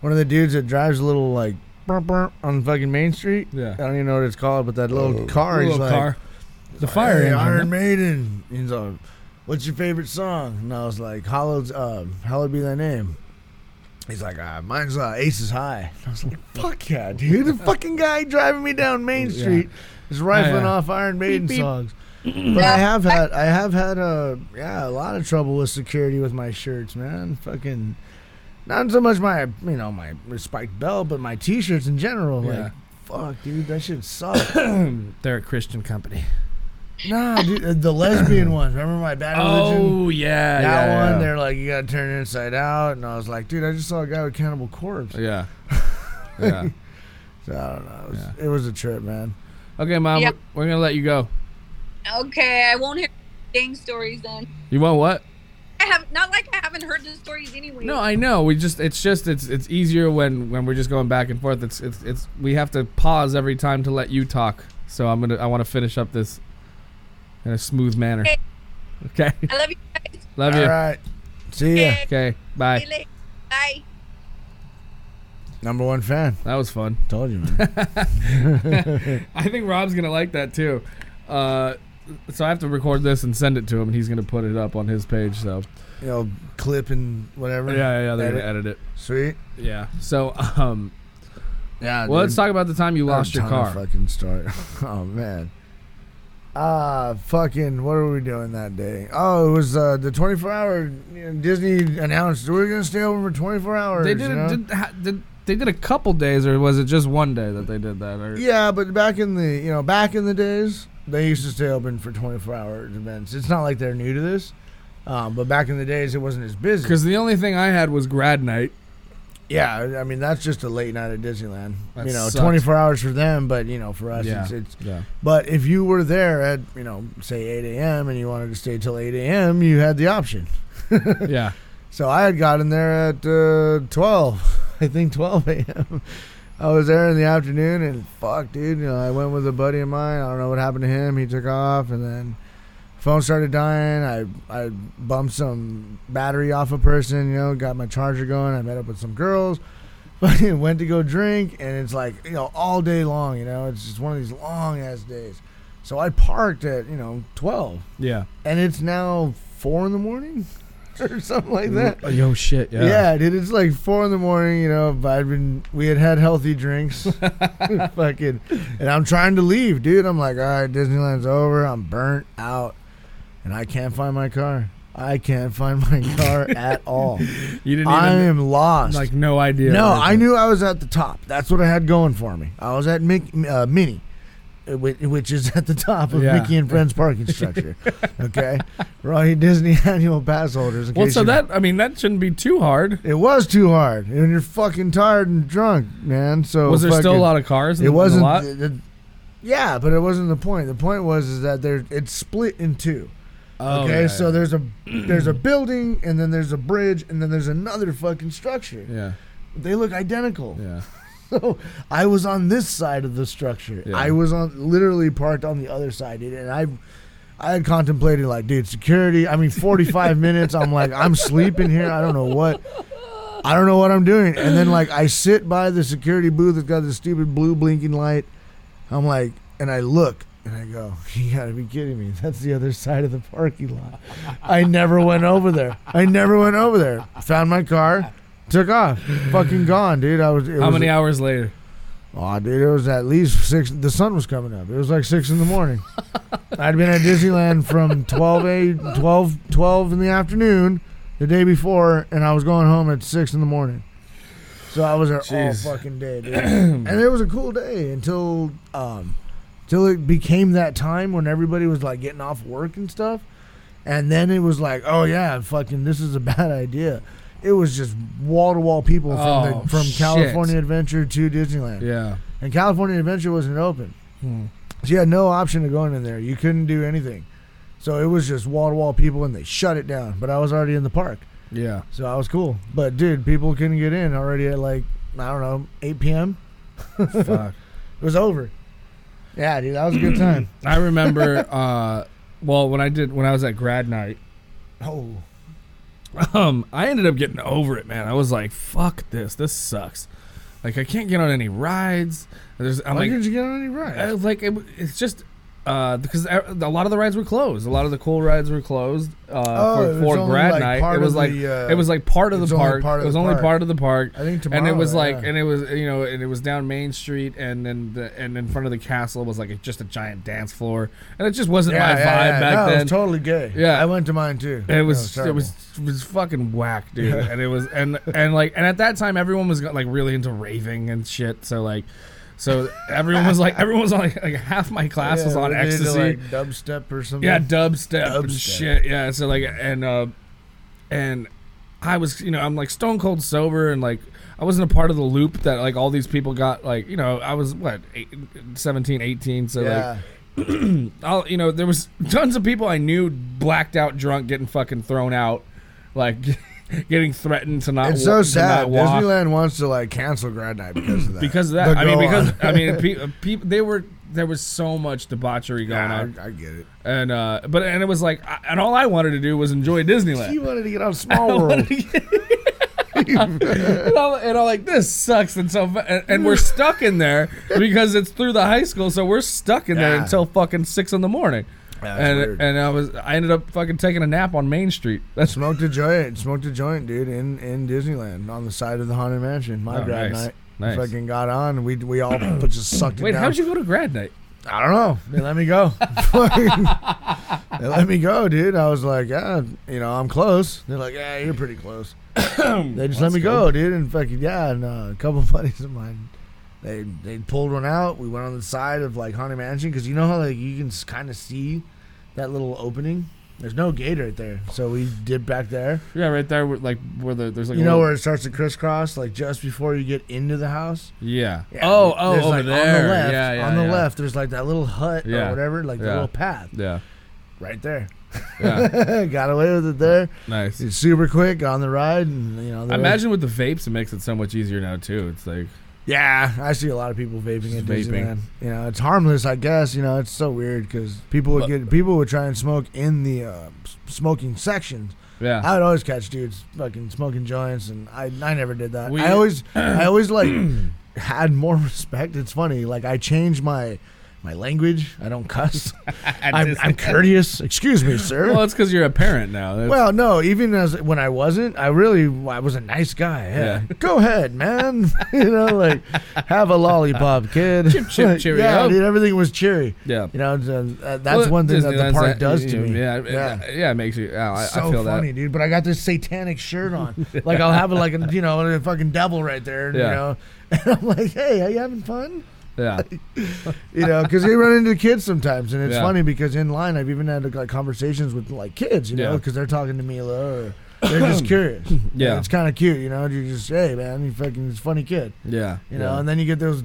one of the dudes that drives a little like burp, burp on fucking Main Street. Yeah. I don't even know what it's called, but that little car. he's Little like, car. The fire hey, engine. Iron Maiden. He's like, "What's your favorite song?" And I was like, "Hallowed, uh, Hallowed be Thy Name." He's like, uh, "Mine's uh, Aces High." I was like, "Fuck yeah, dude!" The fucking guy driving me down Main Yeah. Street is rifling yeah. off Iron Maiden beep. songs. But I have had, I have had a, yeah, a lot of trouble with security with my shirts, man. Fucking, not so much my, you know, my spiked belt, but my T-shirts in general. Yeah. Like, fuck, dude, that shit sucks. They're a Christian company. Nah, dude, uh, the lesbian ones. Remember my bad religion? Oh yeah, that yeah, one. yeah. They're like, you gotta turn it inside out, and I was like, dude, I just saw a guy with Cannibal Corpse. Yeah. Yeah. So I don't know. It was, it was a trip, man. Okay, mom, Yep. we're gonna let you go. Okay, I won't hear gang stories then. You want what? I have not like I haven't heard the stories anyway. No, I know. We just it's just it's it's easier when when we're just going back and forth. It's it's it's we have to pause every time to let you talk. So I'm gonna I want to finish up this in a smooth manner. Okay. Okay. I love you guys. Love you. All right. See ya. Okay. See Bye. you later. Bye. Number one fan. That was fun. Told you, man. I think Rob's gonna like that too. Uh, so I have to record this and send it to him, and he's gonna put it up on his page. So you know, clip and whatever. yeah, yeah, yeah they're Edit. gonna edit it. Sweet. Yeah. So um, Yeah. well, let's talk about the time you lost your car. Fucking start. oh man. Ah, fucking. What were we doing that day? Oh, it was uh, the 24 hour. You know, Disney announced we are gonna stay open for 24 hours. They did, you know? did, ha, did they did a couple days, or was it just one day that they did that? Or, Yeah, but back in the you know back in the days, they used to stay open for 24 hour events. It's not like they're new to this, um, but back in the days, it wasn't as busy. Because the only thing I had was grad night. Yeah, I mean that's just a late night at Disneyland. That you know, sucks. 24 hours for them, but you know for us, Yeah, it's, it's yeah. But if you were there at you know say 8 a.m. and you wanted to stay till 8 a.m., you had the option. Yeah. So I had gotten there at uh, 12. I think 12 a.m. I was there in the afternoon and fuck, dude. You know, I went with a buddy of mine. I don't know what happened to him. He took off and then phone started dying. I I bumped some battery off a person. You know, got my charger going. I met up with some girls. Went to go drink and it's like you know all day long. You know, it's just one of these long ass days. So I parked at you know 12 Yeah. and it's now four in the morning or something like that. Oh, yo, shit. Yeah. Yeah. dude, it's like four in the morning. You know, but I'd been we had had healthy drinks, fucking, and I'm trying to leave, dude. I'm like, all right, Disneyland's over. I'm burnt out, and I can't find my car. I can't find my car at all. You didn't I am lost. like no idea. no, I knew I was at the top. That's what I had going for me. I was at Mick, uh, Mini, uh, which is at the top of Yeah. Mickey and Friends parking structure. okay, all Disney annual pass holders. Well, so that I mean that shouldn't be too hard. it was too hard, and you're fucking tired and drunk, man. So Was there still a lot of cars? In It wasn't. In the lot? th- th- yeah, but it wasn't the point. The point was is that there it's split in two. Oh, okay, yeah, so yeah. there's a there's a building, and then there's a bridge, and then there's another fucking structure. Yeah. They look identical. Yeah. So I was on this side of the structure. Yeah. I was on literally parked on the other side, and I. I had contemplated like, dude, security. I mean, forty-five minutes. I'm like, I'm sleeping here. I don't know what. I don't know what I'm doing. And then like, I sit by the security booth that's got this stupid blue blinking light. I'm like, and I look and I go, you gotta be kidding me. That's the other side of the parking lot. I never went over there. I never went over there. Found my car, took off, fucking gone, dude. I was. It How was, many hours later? Oh, dude, it was at least six. The sun was coming up. It was like six in the morning. I'd been at Disneyland from 12, a, 12, 12 in the afternoon the day before, and I was going home at six in the morning. So I was there Jeez. all fucking day, dude. and it was a cool day until um, till it became that time when everybody was like getting off work and stuff. And then it was like, oh yeah, fucking, this is a bad idea. It was just wall to wall people from Oh, the, from shit. California Adventure to Disneyland. Yeah. And California Adventure wasn't open. Hmm. So you had no option of going in there. You couldn't do anything. So it was just wall to wall people and they shut it down. But I was already in the park. Yeah. So I was cool. But dude, people couldn't get in already at like, I don't know, 8 p.m. Fuck. It was over. Yeah, dude, that was a good time. I remember. uh Well, when I did when I was at grad night, Oh. um, I ended up getting over it, man. I was like, "Fuck this! This sucks." Like, I can't get on any rides. There's, I'm Why like, didn't you get on any rides? Uh, like it, it's just uh, because a a lot of the rides were closed. A lot of the cool rides were closed uh, Oh, for, for grad like, night. It was like the, uh, it was like part of the park. part of it was only park. part of the park. I think and it was like yeah. and it was you know and it was down Main Street and then the, and in front of the castle was like a, just a giant dance floor and it just wasn't yeah, my vibe yeah, yeah. back no, then. It was totally gay. Yeah. I went to mine too. It was No, it was it was fucking whack, dude. and it was and and like and at that time everyone was like really into raving and shit. So like, So everyone was like, everyone was like, like half my class was on ecstasy. like dubstep or something. Yeah, dubstep, and Dubstep. shit. Yeah, so like, and uh, and I was, you know, I'm like stone cold sober, and like I wasn't a part of the loop that like all these people got. Like, you know, I was what eight, 17, 18, so Yeah. like, I'll, you know, there was tons of people I knew blacked out, drunk, getting fucking thrown out, like getting threatened to not. It's so to sad. Disneyland wants to like cancel grad night because of that. because of that. I mean, go because on. I mean, pe- people they were there was so much debauchery going Yeah, on. I, I get it. and uh, but and it was like, I- and all I wanted to do was enjoy Disneyland. You wanted to get on Small World. and, I'm, and I'm like, this sucks, and so and, and we're stuck in there because it's through the high school, so we're stuck in there Yeah. until fucking six in the morning. That's and weird. and I was I ended up fucking taking a nap on Main Street. That's smoked a joint, smoked a joint, dude, in in Disneyland on the side of the haunted mansion. My Oh, grad nice. night. Nice. Fucking got on. and We we all just sucked it wait, down. how'd you go to grad night? I don't know. They let me go. they let me go, dude. I was like, yeah, you know, I'm close. They're like, yeah, you're pretty close. they just let me go, dude. And fucking yeah, and uh, a couple of buddies of mine, they they pulled one out. We went on the side of like haunted mansion because you know how like you can kind of see that little opening. There's no gate right there, so we did back there. Yeah, right there, where, like where the there's like you know little- where it starts to crisscross, like just before you get into the house. Yeah. Yeah, oh, oh, over like, there. On the left, yeah, yeah, on the yeah. left, there's like that little hut Yeah. or whatever, like the little path. Yeah. Right there. Yeah. Got away with it there. Nice. It's super quick on the ride, and you know. I imagine with the vapes, it makes it so much easier now too. It's like Yeah, I see a lot of people vaping at Just vaping. You know, it's harmless, I guess. You know, it's so weird because people would But- get people would try and smoke in the uh, s- smoking sections. Yeah. I would always catch dudes fucking smoking joints, and I I never did that. We- I always I always like had more respect. It's funny, like I changed my my language. I don't cuss. I'm, I'm courteous. Excuse me, sir. well, it's because you're a parent now. That's- Well, no, even as when I wasn't, I really I was a nice guy. Yeah. Yeah. Go ahead, man. you know, like have a lollipop, kid. Chip, chip, Like, cheerio. Yeah, dude, everything was cheery. yeah. You know, uh, that's Well, one thing that the park that- does to me. Yeah, yeah, yeah. It makes you. Yeah, I, so I feel funny, that. dude. But I got this satanic shirt on. like I'll have like a you know a fucking devil right there. You Yeah. know, and I'm like, hey, are you having fun? Yeah, You know, because they run into kids sometimes, and it's Yeah. funny because in line I've even had like conversations with like kids. You know, Yeah. because they're talking to Mila or they're just curious. Yeah. And it's kind of cute. You know, you just say, hey man, you fucking funny kid. yeah. You know, yeah. and then you get those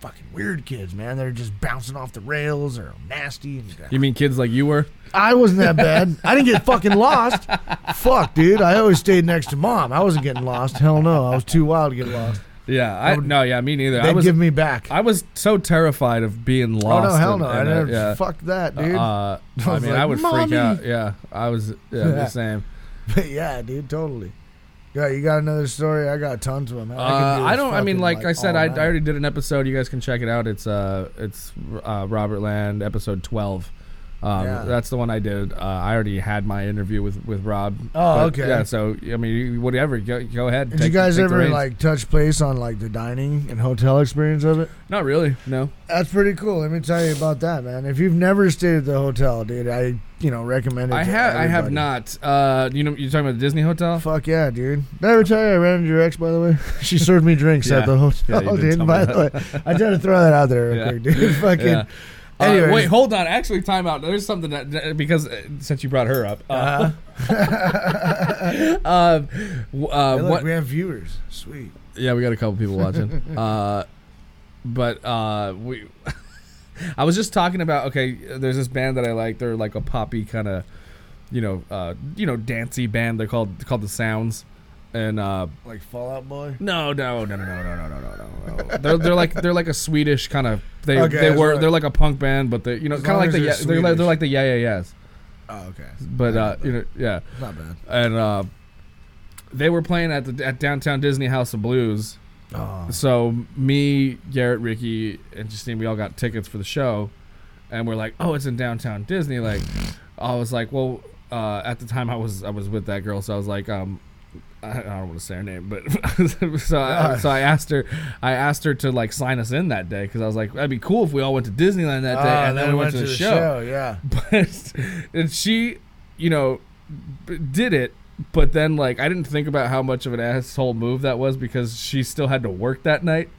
fucking weird kids, man. They're just bouncing off the rails or nasty. And you mean kids like you were? I wasn't that bad. I didn't get fucking lost. Fuck, dude. I always stayed next to mom. I wasn't getting lost. Hell no. I was too wild to get lost. Yeah, I would- no, yeah, me neither. I They'd was give me back. I was so terrified of being lost. oh no, hell no. I and, uh, never. yeah. Fuck that, dude. Uh, I I mean, like, I would freak out. Yeah, I was. Yeah, Yeah. the same. But yeah, dude, totally. Yeah, you got another story? I got tons of them. Uh, do I don't. I mean, fucking, like, I said, I, I already did an episode. You guys can check it out. It's uh, it's uh, Robert Land episode twelve. Um, Yeah. That's the one I did. Uh, I already had my interview with with Rob. Oh, okay. Yeah. So I mean, whatever. Go, go ahead. Did take- you guys ever like touch place on like the dining and hotel experience of it? Not really. No. That's pretty cool. Let me tell you about that, man. If you've never stayed at the hotel, dude, I you know recommend it. I have. I have not. Uh, you know, you're talking about the Disney hotel. Fuck yeah, dude. Did I ever tell you I ran into your ex, by the way? she served me drinks Yeah. at the hotel, did dude. By the way, I tried to throw that out there real Yeah. quick, dude. Fucking. Yeah. Uh, wait, hold on. Actually, time out. There's something that because uh, since you brought her up, uh, uh, w- uh, Hey, look, what? we have viewers. Sweet. Yeah, we got a couple people watching. uh, but uh, we, I was just talking about. Okay, there's this band that I like. They're like a poppy kind of, you know, uh, you know, dancey band. They're called called the Sounds, and uh, Like Fall Out Boy. no, no, no, no, no, no, no, no, no, no. They're they're like they're like a Swedish kind of. They Okay, they were long- they're like a punk band, but they you know kind of like the yeah, they're they're like, they're like the yeah yeah yeahs. Oh, okay. But uh, you know yeah, it's Not bad. and uh, they were playing at the at downtown Disney House of Blues. Oh. So me, Garrett, Ricky, and Justine, we all got tickets for the show, and we're like, "Oh, it's in downtown Disney." Like, I was like, "Well," uh, at the time I was I was with that girl, so I was like, um, I, don't want to say her name, but so I, so I asked her, I asked her to like sign us in that day because I was like, that'd be cool if we all went to Disneyland that day, Ah, and then we went, to the, show. Yeah. But and she, you know, b- did it. But then, like, I didn't think about how much of an asshole move that was because she still had to work that night.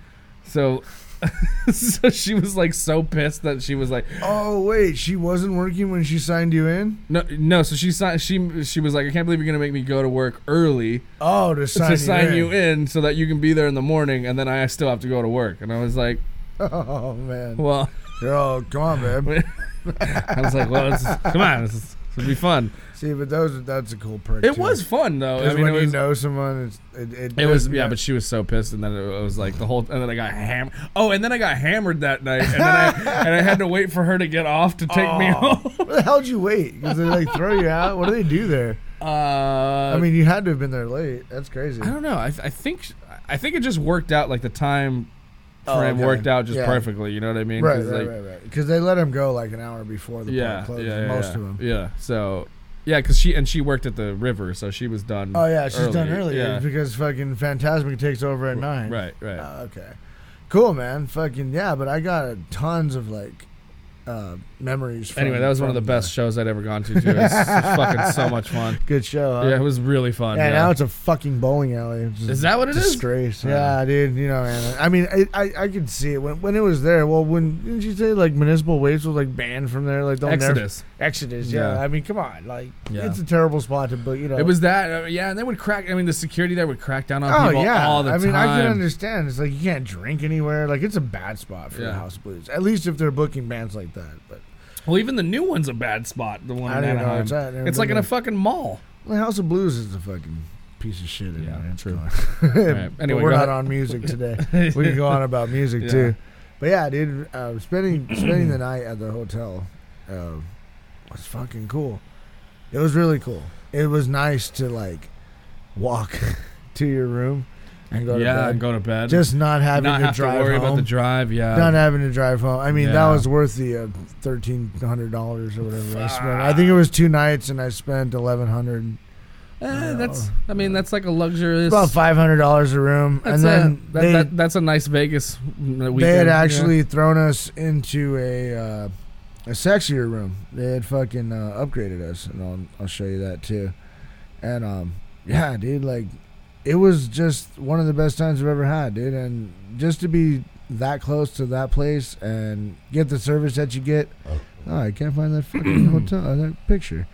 So so she was like so pissed that she was like, Oh wait, she wasn't working when she signed you in. no, no. So she signed. She she was like, I can't believe you're gonna make me go to work early Oh, to sign, to you, sign in. you in so that you can be there in the morning, and then I still have to go to work. And I was like, Oh man. well, Oh, come on, babe. I was like, well, come on, is, be fun. See, but those that's a cool perk. It too. was fun though. I mean, when was, you know someone, it's, it, it, It was yeah, but she was so pissed, and then it was like the whole, and then I got hammered. Oh, and then I got hammered that night, and then I and I had to wait for her to get off to take me Oh. home. Where the hell'd you wait? Because they like throw you out. What do they do there? Uh, I mean, you had to have been there late. That's crazy. I don't know. I, I think I think it just worked out. Like the time Oh, frame okay. worked out just Yeah. perfectly. You know what I mean? Right, right, like, right, right. Because they let him go like an hour before the Yeah, park closes. yeah, yeah, most yeah. of them. Yeah. So, yeah, because she and she worked at the river, so she was done. Oh yeah, she's early. done early Yeah. because fucking Fantasmic takes over at nine. Right. Right. Oh, okay. Cool, man. Fucking yeah, but I got tons of like uh, memories. From, anyway, that was one of the best shows I'd ever gone to. Too. It was, fucking so much fun. Good show. Huh? Yeah, it was really fun. Yeah, yeah. now it's a fucking bowling alley. It's Is that what it is? disgrace. Yeah. Dude. You know, man. I mean, I, I I could see it when, when it was there. Well, when didn't you say like municipal waste was like banned from there? Like they'll never- Exodus. Yeah. Yeah. I mean, come on. Like Yeah. it's a terrible spot to book. You know, It was that, uh, yeah, and they would crack. I mean, the security there would crack down on Oh people yeah, all the time. I mean, time. I can understand. It's like you can't drink anywhere. Like it's a bad spot for the House of Blues. At least if they're booking bands like that. But Well, even the new one's a bad spot. The one I in Anaheim. it's at. It's like in a fucking mall. the House of Blues is a fucking piece of shit. Anyway. Yeah, It's true. Right. Anyway, we're not ahead. on music today. we can go on about music too. But yeah, dude, uh, spending spending the night at the hotel uh, was fucking cool. It was really cool. It was nice to like walk to your room and go to yeah, bed. and go to bed. Just not having not to have drive to worry about the drive. Yeah, not having to drive home. I mean, that was worth the uh, thirteen hundred dollars or whatever I spent. I think it was two nights, and I spent eleven hundred. Eh, that's. I mean, that's like a luxurious. About five hundred dollars a room, That's and then a, that, they, that, that's a nice Vegas weekend. they had yeah. actually thrown us into a uh, a sexier room. They had fucking uh, upgraded us, and I'll I'll show you that too. And um, yeah, dude, like it was just one of the best times I've ever had, dude. And just to be that close to that place and get the service that you get. Oh, I can't find that fucking hotel, uh, that picture.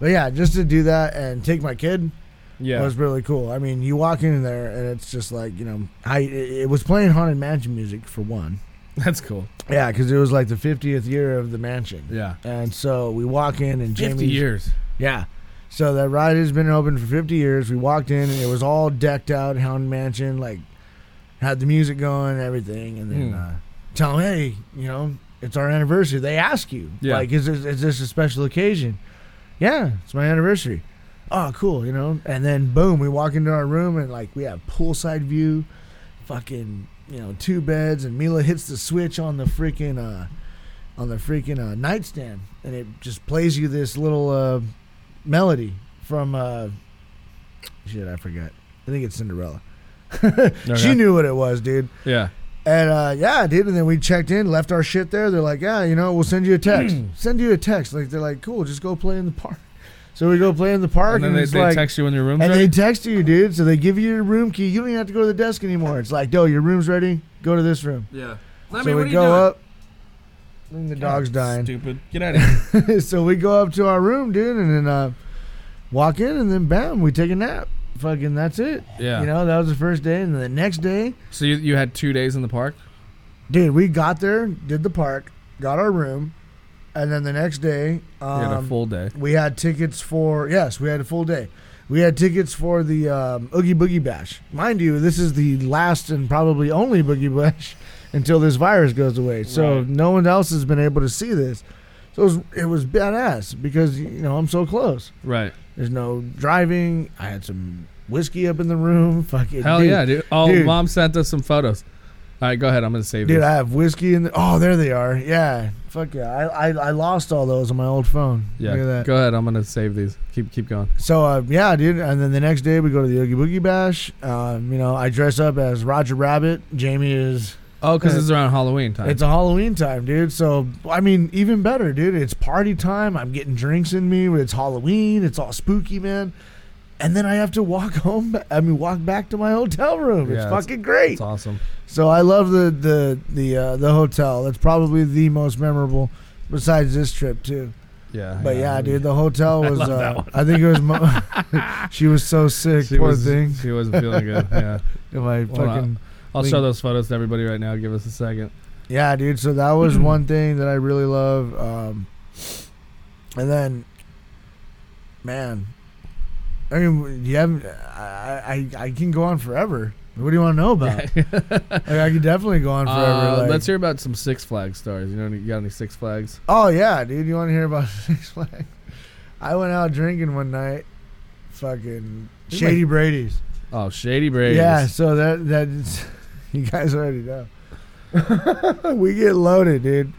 But yeah, just to do that and take my kid Yeah. was really cool. I mean, you walk in there and it's just like you know, I it it was playing haunted mansion music for one. That's cool. Yeah, because it was like the 50th year of the mansion. Yeah. And so we walk in and Jamie. Fifty years. Yeah. So that ride has been open for 50 years. We walked in and it was all decked out, Haunted Mansion, like had the music going and everything. And then Hmm. uh, tell them, hey, you know, it's our anniversary. They ask you, Yeah. like, is this, is this a special occasion? Yeah, it's my anniversary. Oh, cool, you know. And then boom, we walk into our room and like we have poolside view, fucking, you know, two beds, and Mila hits the switch on the freaking uh, on the freaking uh, nightstand, and it just plays you this little uh, melody from uh, shit. I forgot. I think it's Cinderella. She knew what it was, dude. Yeah. And uh, yeah, dude. And then we checked in, left our shit there. They're like, yeah, you know, we'll send you a text. send you a text. Like they're like, cool, just go play in the park. So we go play in the park, And and, they, it's they like, text you when your room's and ready. And they text you, dude. So they give you your room key. You don't even have to go to the desk anymore. It's like, yo, your room's ready. Go to this room. yeah. so we go up. And the dog's dying. Stupid. Get out of here. so we go up to our room, dude, and then uh, walk in, and then bam, we take a nap. Fucking, that's it. Yeah. You know, that was the first day, and then the next day, So you, you had two days in the park. dude, we got there, did the park, got our room, and then the next day, You had a um, full day. we had tickets for yes, we had a full day. We had tickets for the um, Oogie Boogie Bash. Mind you, this is the last and probably only Boogie Bash until this virus goes away. So Right. no one else has been able to see this. So it was, it was badass because you know I'm so close. Right. There's no driving. I had some whiskey up in the room. Fucking Hell dude, yeah, dude. Oh, dude. mom sent us some photos. All right, go ahead. I'm gonna save these. Dude, these. I have whiskey in the. Oh, there they are. Yeah, fuck yeah. I, I, I lost all those on my old phone. yeah. Look at that. Go ahead. I'm gonna save these. Keep keep going. So uh, yeah, dude. And then the next day we go to the Oogie Boogie Bash. Um, you know, I dress up as Roger Rabbit. Jamie is. Oh, because Uh, it's around Halloween time. It's a Halloween time, dude. So I mean, even better, dude. It's party time. I'm getting drinks in me. It's Halloween. It's all spooky, man. And then I have to walk home. I mean, walk back to my hotel room. Yeah, it's fucking great. It's awesome. So I love the the the uh, the hotel. That's probably the most memorable, besides this trip too. Yeah. But yeah, dude, the hotel I was. love uh. I think it was. Mo- she was so sick. She poor was, thing. She wasn't feeling good. Yeah. In my Hold on. fucking. I'll link- show those photos to everybody right now. Give us a second. Yeah, dude. So that was one thing that I really love. Um, and then, man, I mean, you have I, I I can go on forever. What do you want to know about? like, I could definitely go on forever. Uh, like- let's hear about some Six Flags stars. You know, you got any Six Flags? Oh yeah, dude. You want to hear about Six Flags? I went out drinking one night. Fucking Shady Brady's. Oh, Shady Brady's. Yeah, so that that's you guys already know. we get loaded, dude.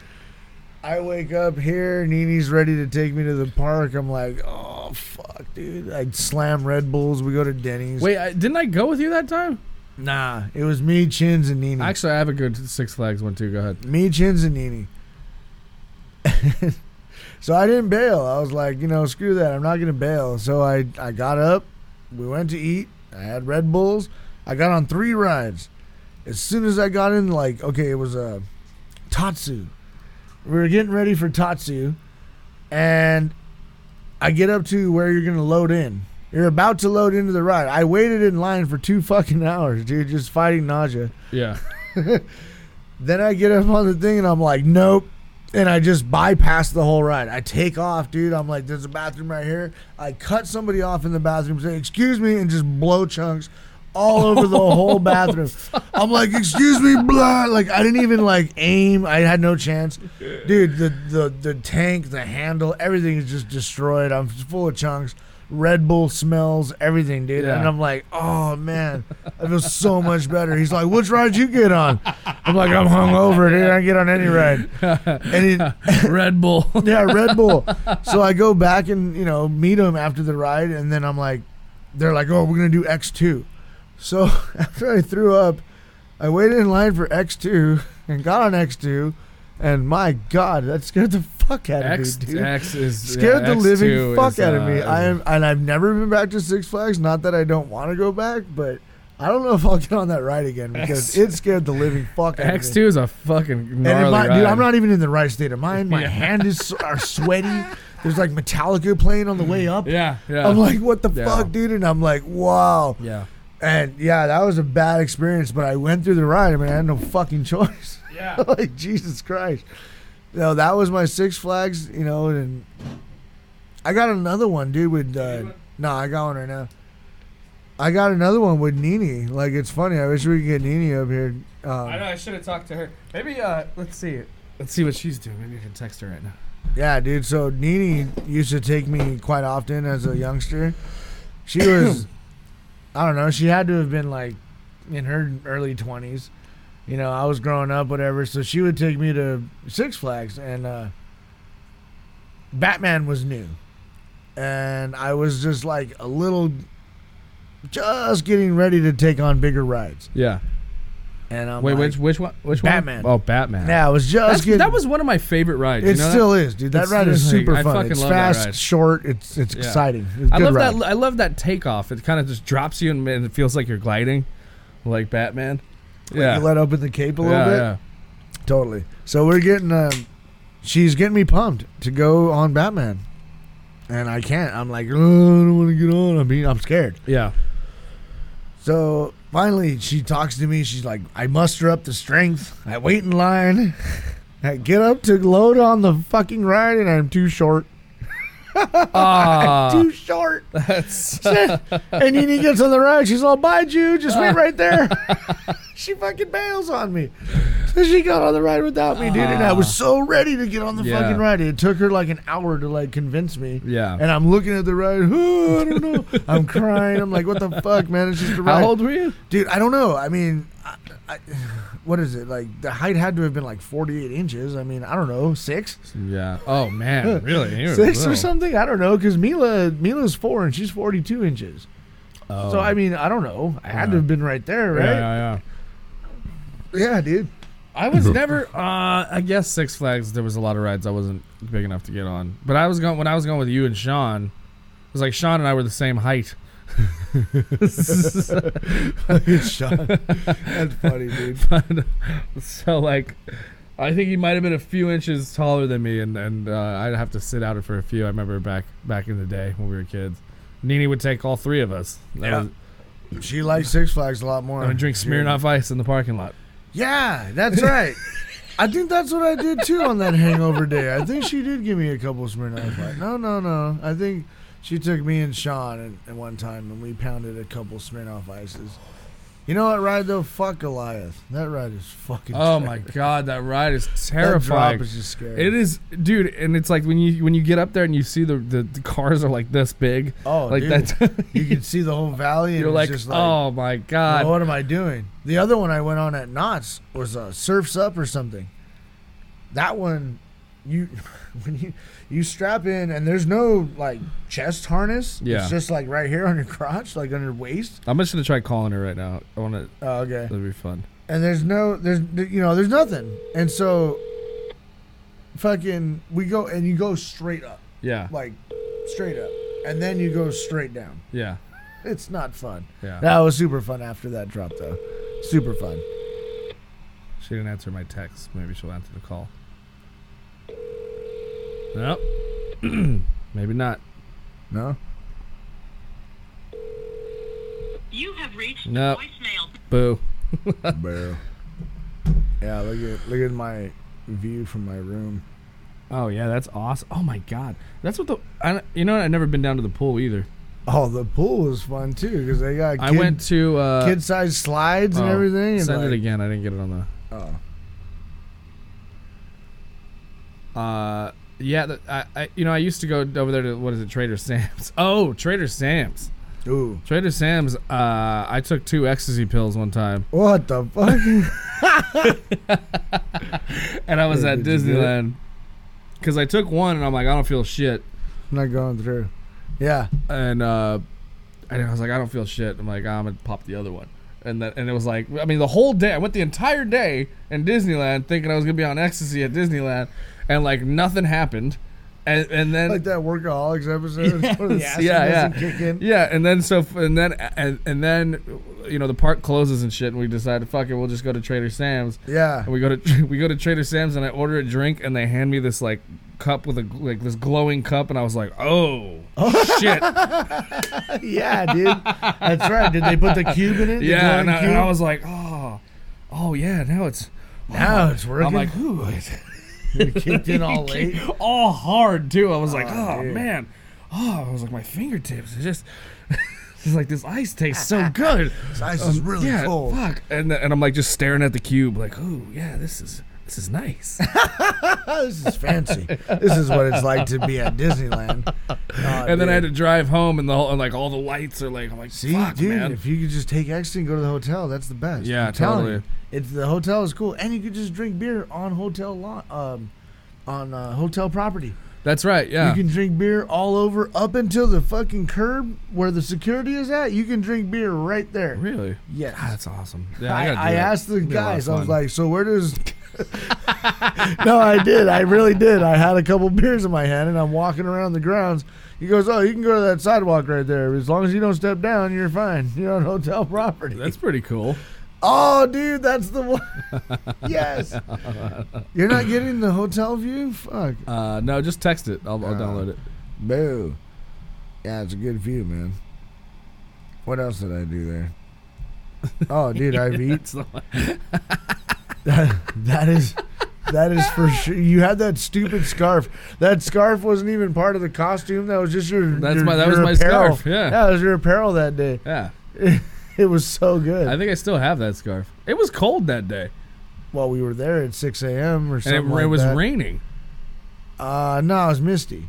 I wake up here, Nini's ready to take me to the park. I'm like, oh fuck, dude. I slam Red Bulls. We go to Denny's. Wait, I, didn't I go with you that time? Nah, it was me, Chins, and Nini. Actually, I have a good Six Flags one too. Go ahead. Me, Chins, and Nini. so I didn't bail. I was like, you know, screw that. I'm not gonna bail. So I I got up. We went to eat. I had Red Bulls. I got on three rides. As soon as I got in, like, okay, it was a Tatsu. We were getting ready for Tatsu, and I get up to where you're gonna load in. You're about to load into the ride. I waited in line for two fucking hours, dude, just fighting nausea. Yeah. Then I get up on the thing and I'm like, nope. And I just bypass the whole ride. I take off, dude. I'm like, there's a bathroom right here. I cut somebody off in the bathroom, say, excuse me, and just blow chunks all over the whole bathroom. I'm like, excuse me, blah. Like I didn't even like aim. I had no chance. Dude, the the the tank, the handle, everything is just destroyed. I'm full of chunks. Red Bull smells, everything, dude. Yeah. And I'm like, oh man, I feel so much better. He's like, which ride you get on? I'm like, I'm hungover, dude. I get on any ride. And it, Red Bull. yeah, Red Bull. So I go back and you know meet him after the ride, and then I'm like, they're like, oh, we're gonna do X two. So after I threw up, I waited in line for X two and got on X two, and my God, that scared the fuck out of X, me, dude. X is Scared yeah, the living X2 fuck is, out of me. uh, I am, and I've never been back to Six Flags. Not that I don't want to go back, but I don't know if I'll get on that ride again because X- it scared the living fuck out of me. X two is a fucking gnarly my, ride. dude, I'm not even in the right state of mind. My Yeah. hand is are sweaty. There's like Metallica playing on the way up. Yeah, yeah. I'm like, what the Yeah. fuck, dude? And I'm like, wow. Yeah. And yeah, that was a bad experience, but I went through the ride. I mean, I had no fucking choice. Yeah. like Jesus Christ. No, that was my Six Flags. You know, and I got another one, dude. With uh, no, I got one right now. I got another one with Nini. Like it's funny. I wish we could get Nini up here. Um, I know. I should have talked to her. Maybe. Uh, let's see. Let's see what she's doing. Maybe I can text her right now. Yeah, dude. So Nini used to take me quite often as a youngster. She was, I don't know. She had to have been like in her early twenties. You know, I was growing up, whatever. So she would take me to Six Flags, and uh, Batman was new, and I was just like a little, just getting ready to take on bigger rides. Yeah. And I'm Wait, like, which which one? Which Batman. one? Oh, Batman. Yeah, I was just That's- getting. that was one of my favorite rides. It you know still is, dude. That It's ride is super I fun. fucking It's love that fast, ride. short. It's it's Yeah. exciting. It's a I good love ride. that. I love that takeoff. It kind of just drops you and, and it feels like you're gliding, like Batman. Like Yeah. you let open the cape a little Yeah, bit. yeah. Totally. So we're getting. Um, she's getting me pumped to go on Batman, and I can't. I'm like, oh, I don't want to get on. I mean, I'm scared. Yeah. So finally, she talks to me. She's like, I muster up the strength. I wait in line. I get up to load on the fucking ride, and I'm too short. Ah. too short. That's. and he gets on the ride. She's all, bye, Jude. Just wait right there. she fucking bails on me. So she got on the ride without me, dude. And I was uh-huh. so ready to get on the Yeah. fucking ride. It took her like an hour to like convince me. Yeah. And I'm looking at the ride. Oh, I don't know. I'm crying. I'm like, what the fuck, man? It's just a ride. How old were you? Dude, I don't know. I mean, I, I, what is it? Like, the height had to have been like 48 inches. I mean, I don't know. Six? Yeah. Oh man, really? You were Six or little. something? I don't know. Because Mila, Mila's four and she's 42 inches. Oh. So, I mean, I don't know. I had to uh-huh. have been right there, right? yeah, yeah. Yeah, dude. I was never. Uh, I guess Six Flags. There was a lot of rides I wasn't big enough to get on. But I was going when I was going with you and Sean. It was like Sean and I were the same height. Sean. That's funny, dude. But, so like, I think he might have been a few inches taller than me, and and uh, I'd have to sit out for a few. I remember back back in the day when we were kids. Nini would take all three of us. That Yeah. was- She likes Six Flags a lot more. and drink Smirnoff Ice in the parking lot. Yeah, that's right. I think that's what I did too on that hangover day. I think she did give me a couple Smirnoff. No, no, no. I think she took me and Sean at, and one time and we pounded a couple Smirnoff Ices. You know what ride though? Fuck Goliath. That ride is fucking. Oh scary. my god, that ride is terrifying. That drop is just scary. It is, dude, and it's like when you when you get up there and you see the the, the cars are like this big. Oh, like that. you can see the whole valley, You're like, just like, oh my god. well, what am I doing? The other one I went on at Knott's was uh, Surfs Up or something. That one, you when you you strap in and there's no like chest harness. Yeah. it's just like right here on your crotch, like on your waist. I'm just gonna try calling her right now. I want to. Oh, okay. That'd be fun. And there's no, there's you know, there's nothing. And so, fucking, we go and you go straight up, Yeah. like straight up, and then you go straight down. Yeah. It's not fun. Yeah. That was super fun after that drop, though. Super fun. She didn't answer my text. Maybe she'll answer the call. Nope. Maybe not. No. You have reached Nope. voicemail. Boo. Boo. Yeah, look at look at my view from my room. Oh yeah, that's awesome. Oh my god, that's what the. I, you know, what? I've never been down to the pool either. Oh, the pool was fun too because they got. I went to uh, kid-sized slides and oh, everything. And Send like, it again. I didn't get it on the. Oh. Uh, yeah, the, I, I, you know, I used to go over there to what is it, Trader Sam's? Oh, Trader Sam's. Ooh. Trader Sam's. Uh, I took two ecstasy pills one time, What the fuck? and I was Yeah, at did you get it? Disneyland because I took one, and I'm like, I don't feel shit, I'm not going through. Yeah. and uh, and I was like, I don't feel shit. I'm like, I'm gonna pop the other one. And that, and it was like, I mean, the whole day. I went the entire day in Disneyland thinking I was gonna be on ecstasy at Disneyland, and like nothing happened. And and then Like that workaholics episode yeah, yeah, in. yeah. And then so and then and, and then you know the park closes and shit, and we decided, fuck it, we'll just go to Trader Sam's. Yeah. And we go to we go to Trader Sam's, and I order a drink, and they hand me this like cup with a like this glowing cup, and I was like, oh oh. shit. yeah, dude. That's right. Did they put the cube in it? The Yeah, and I, and I was like, oh, oh yeah, now it's oh, Now it's working. I'm like, ooh, It kicked in all late. all hard too. I was like, Oh, oh dude. man, oh, I was like, my fingertips, it's just. It's like this ice tastes so good. This ice is um, really yeah, cold. Fuck, and and I'm like just staring at the cube, like, oh yeah, this is this is nice. this is fancy. This is what it's like to be at Disneyland. Oh, and then I had to drive home, and the whole and like all the lights are like, I'm like, See, fuck, dude, man. if you could just take ecstasy and go to the hotel, that's the best. Yeah, I'm totally. It's the hotel is cool, and you could just drink beer on hotel lot, um, on uh, hotel property. That's right. Yeah. You can drink beer all over up until the fucking curb where the security is at. You can drink beer right there. Really? Yes. Ah, that's awesome. Yeah, I, I, I asked the It'd be a lot of guys. I was like, "So where does?" no, I did. I really did. I had a couple beers in my hand, and I'm walking around the grounds. He goes, "Oh, you can go to that sidewalk right there. As long as you don't step down, you're fine. You're on hotel property." That's pretty cool. Oh, dude, that's the one. yes. You're not getting the hotel view. Fuck. Uh, no, just text it. I'll, I'll Uh, download it. Boo. Yeah, it's a good view, man. What else did I do there? Oh, dude, I've eaten. that's that, that is. That is for sure. You had that stupid scarf. That scarf wasn't even part of the costume. That was just your. That's your- my- that was my apparel. scarf, yeah. that was your apparel that day. Yeah. It was so good. I think I still have that scarf. It was cold that day, While we were there at six a.m. or and something. it, like it was that. raining. Uh, no, it was misty.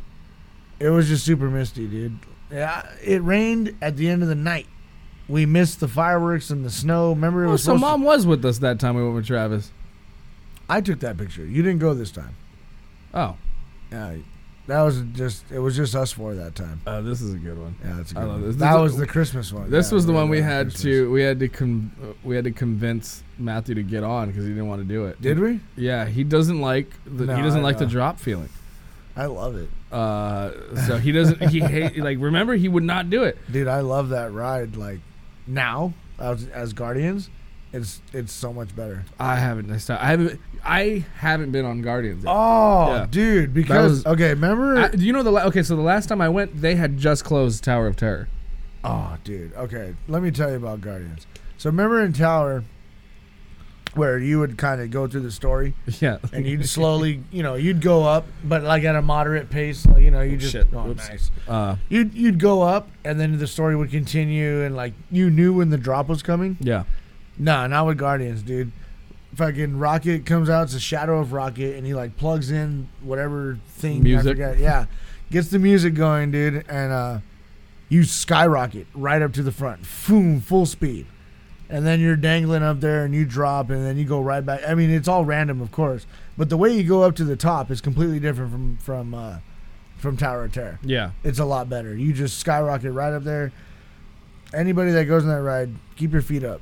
It was just super misty, dude. Yeah, it rained at the end of the night. We missed the fireworks and the snow. Remember, it Oh, was so supposed to- mom was with us that time we went with Travis. I took that picture. You didn't go this time. Oh, Yeah, that was just. It was just us four that time. uh, this is a good one. Yeah, that's a good one. this. That This- was the Christmas one. This Yeah, was the one we had Christmas. to we had to we had to convince Matthew to get on because he didn't want to do it. Did we? Yeah, he doesn't like the No, he doesn't I like the drop feeling. I love it, Uh, so he doesn't. He hate like. Remember, he would not do it. dude. I love that ride. Like now, as, as Guardians, it's it's so much better. I haven't. I haven't. I haven't been on Guardians. Yet. Oh, Yeah. dude, because was- okay, remember? I, do you know the? La- okay, so the last time I went, they had just closed Tower of Terror. Oh, dude. Okay, let me tell you about Guardians. So remember in Tower, where you would kind of go through the story, Yeah. and you'd slowly, you know, you'd go up, but like at a moderate pace. Like, you know, you just Shit. oh, Whoops. nice. Uh, You'd you'd go up, and then the story would continue, and like you knew when the drop was coming. yeah. Nah, not with Guardians, dude. Fucking Rocket comes out. It's a shadow of Rocket, and he like plugs in whatever thing. Music. I forget. Yeah, gets the music going, dude, and uh, you skyrocket right up to the front, boom, full speed, and then you're dangling up there, and you drop, and then you go right back. I mean, it's all random, of course, but the way you go up to the top is completely different from from uh, from Tower of Terror. Yeah. It's a lot better. You just skyrocket right up there. Anybody that goes on that ride, keep your feet up.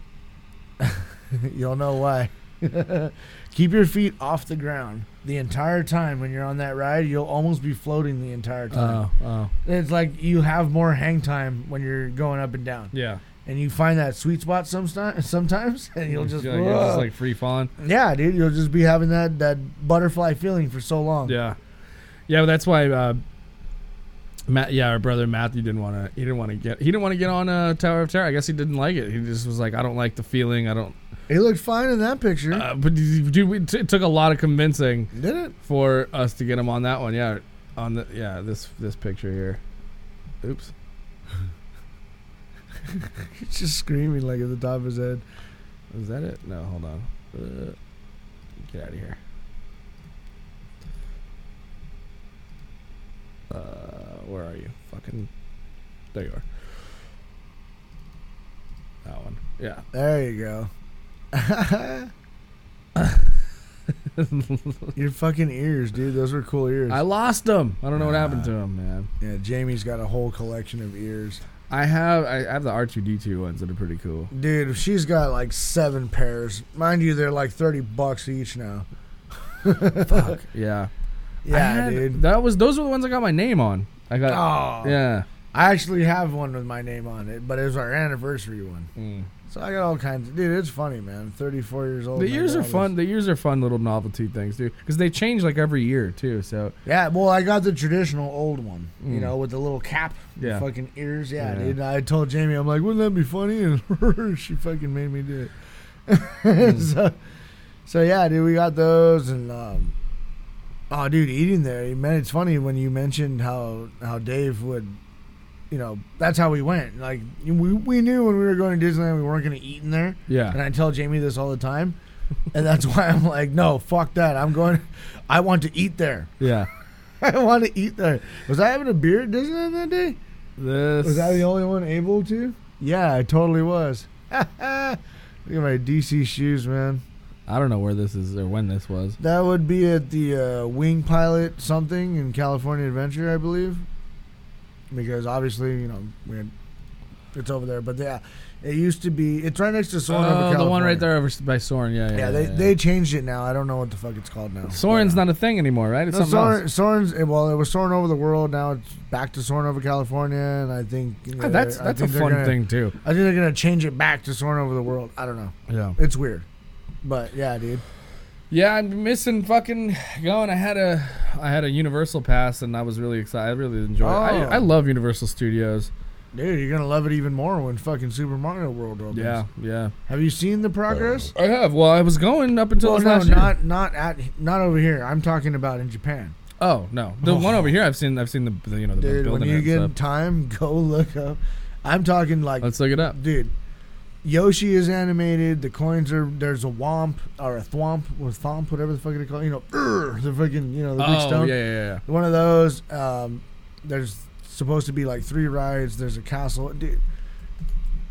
You'll know why. keep your feet off the ground the entire time when you're on that ride. You'll almost be floating the entire time. Oh. Oh. It's like you have more hang time when you're going up and down, Yeah. and you find that sweet spot sometimes. Sometimes, and you'll just, like, you're just like free falling. yeah, dude. You'll just be having that that butterfly feeling for so long. Yeah. Yeah, but that's why. Uh, Matt, yeah, our brother Matthew didn't want to. He didn't want to get. He didn't want to get on uh, Tower of Terror. I guess he didn't like it. He just was like, I don't like the feeling. I don't. He looked fine in that picture. Uh, but dude, we t- it took a lot of convincing Did it? for us to get him on that one. Yeah, on the yeah this this picture here. Oops. He's just screaming like at the top of his head. Is that it? No, hold on. Uh, get out of here. Uh, where are you? Fucking. There you are. That one. Yeah. There you go. Your fucking ears, dude. Those were cool ears. I lost them. I don't know what happened to them, man. yeah, Jamie's got a whole collection of ears. I have I have the R two D two ones that are pretty cool. Dude, she's got like seven pairs. Mind you, they're like 30 bucks each now. Fuck. Yeah. Yeah, had- dude. That was those were the ones I got my name on. I got. Oh. Yeah. I actually have one with my name on it, but it was our anniversary one. Mm. So I got all kinds of. Dude, it's funny, man. 34 years old. The and I ears are fun. The ears are fun little novelty things, dude. Because they change like every year too. So. Yeah, well, I got the traditional old one, you Mm. know, with the little cap, the Yeah. fucking ears. Yeah, Yeah. dude. I told Jamie, I'm like, wouldn't that be funny? And she fucking made me do it. Mm. so, so yeah, dude, we got those, and um, oh, dude, eating there, man, it's funny when you mentioned how how Dave would. You know, that's how we went. Like we, we knew when we were going to Disneyland, we weren't going to eat in there. yeah. And I tell Jamie this all the time. and that's why I'm like, no, fuck that. I'm going, I want to eat there. Yeah. I want to eat there. Was I having a beer at Disneyland that day? This. Was I the only one able to? Yeah, I totally was. Look at my DC shoes, man. I don't know where this is or when this was. That would be at the uh, Wing Pilot something in California Adventure, I believe. Because obviously, you know, we had, it's over there. But yeah, it used to be. It's right next to Soarin' over Oh, the one right there over by Soarin'. Yeah, yeah. Yeah, they, they changed it now. I don't know what the fuck it's called now. Soarin's uh, not a thing anymore, right? It's No, something Soarin', else. Soarin's well, it was Soarin' over the world. Now it's back to Soarin' over California, and I think that's that's a fun gonna- thing too. I think they're gonna change it back to Soarin' over the world. I don't know. Yeah. It's weird, but yeah, dude. Yeah, I'm missing fucking going. I had a I had a Universal pass and I was really excited. I really enjoyed it. Oh. I, I oh. love Universal Studios. Dude, you're gonna love it even more when fucking Super Mario World opens. Yeah, yeah. Have you seen the progress? I have. Well, I was going up until well, no, last year. not not at not over here. I'm talking about in Japan. Oh no, the Oh. one over here I've seen. I've seen the, the you know the Dude, when building you it get time, go look up. I'm talking like Let's look it up. dude. Yoshi is animated. The coins are there's a womp or a thwomp or thwomp, whatever the fuck they call it. You know, "Urgh," the fucking you know the big Oh stone. yeah, yeah, yeah. One of those. Um, there's supposed to be like three rides. There's a castle. Dude,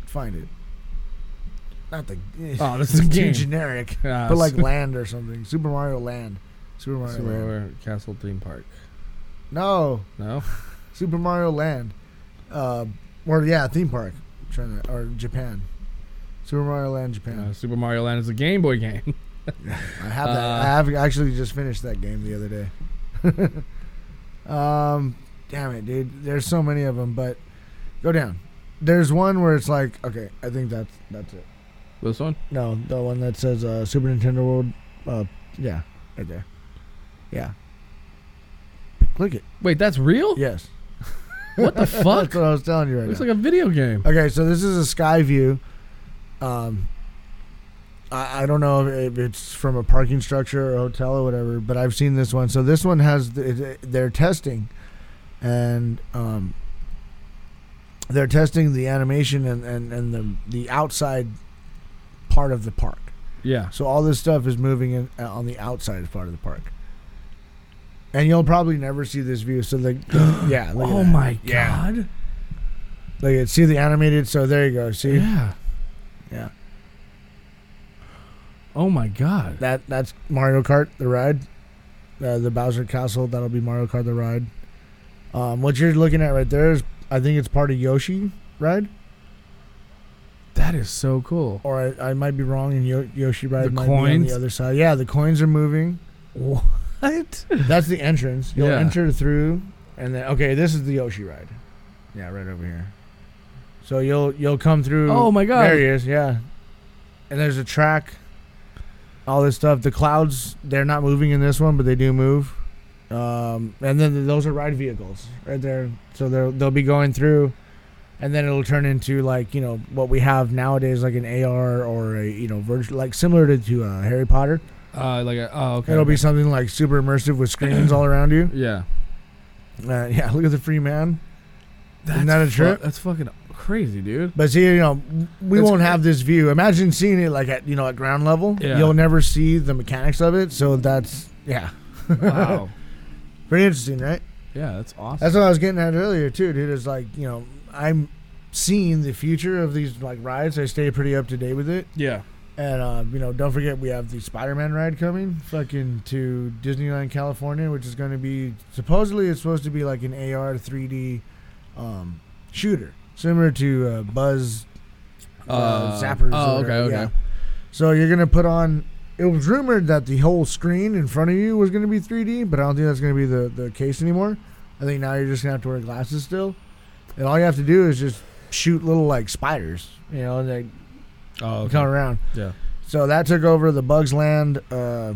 find it. Not the. Oh, this is too generic. Ah, but like land or something. Super Mario Land. Super Mario Super Land. Mario Castle Theme Park. No, No. Super Mario Land. Uh, or yeah, theme park. I'm trying to or Japan. Super Mario Land, Japan. Uh, Super Mario Land is a Game Boy game. I have that. uh, I have actually just finished that game the other day. Um, damn it, dude. There's so many of them, but go down. There's one where it's like, okay, I think that's that's it. This one? No, the one that says uh, Super Nintendo World. Uh, yeah, right there. Yeah. Click it. Wait, that's real? Yes. What the fuck? That's what I was telling you right Looks now. like a video game. Okay, so this is a sky view. Um, I, I don't know if, it's from a parking structure or hotel or whatever, but I've seen this one. So this one has the, they're testing, and um, they're testing the animation and, and, and the the outside part of the park. Yeah. So all this stuff is moving in, uh, on the outside part of the park. And you'll probably never see this view. So the yeah, oh my god. At see the animated. So there you go. See, Yeah. Yeah. Oh my god. That that's Mario Kart the ride, uh, the Bowser Castle. That'll be Mario Kart the ride. Um, what you're looking at right there is, I think it's part of Yoshi ride, That is so cool. or I, I might be wrong. And Yo- Yoshi ride The might be on the other side. Yeah, the coins are moving. What? That's the entrance. You'll Yeah. enter through, and then okay, this is the Yoshi ride. Yeah, right over here. So you'll you'll come through. Oh my God. There he is. Yeah, and there's a track. All this stuff. The clouds they're not moving in this one, but they do move. Um, and then those are ride vehicles right there. So they'll they'll be going through, and then it'll turn into like you know what we have nowadays, like an AR or a you know virtual like similar to, to uh, Harry Potter. Uh, like a, oh okay. It'll be something like super immersive with screens all around you. Yeah. Uh, yeah, look at the free man. That's Isn't that a fu- trip? that's fucking crazy, dude. But see, you know, we That's won't have this view. Imagine seeing it like at you know at ground level. Yeah. You'll never see the mechanics of it. So that's yeah, Wow. pretty interesting, right? yeah, that's awesome. That's what I was getting at earlier too, dude. Is like you know I'm seeing the future of these like rides. I stay pretty up to date with it. yeah. And uh, you know, don't forget we have the Spider-Man ride coming, fucking to Disneyland, California, which is going to be supposedly it's supposed to be like an AR 3D um, shooter, similar to uh, Buzz uh, Uh, Zappers. oh, okay, okay. yeah. So you're gonna put on. It was rumored that the whole screen in front of you was gonna be 3D, but I don't think that's gonna be the the case anymore. I think now you're just gonna have to wear glasses still, and all you have to do is just shoot little like spiders, you know, and they Oh, okay. come around. Yeah. So that took over the Bugs Land. Uh,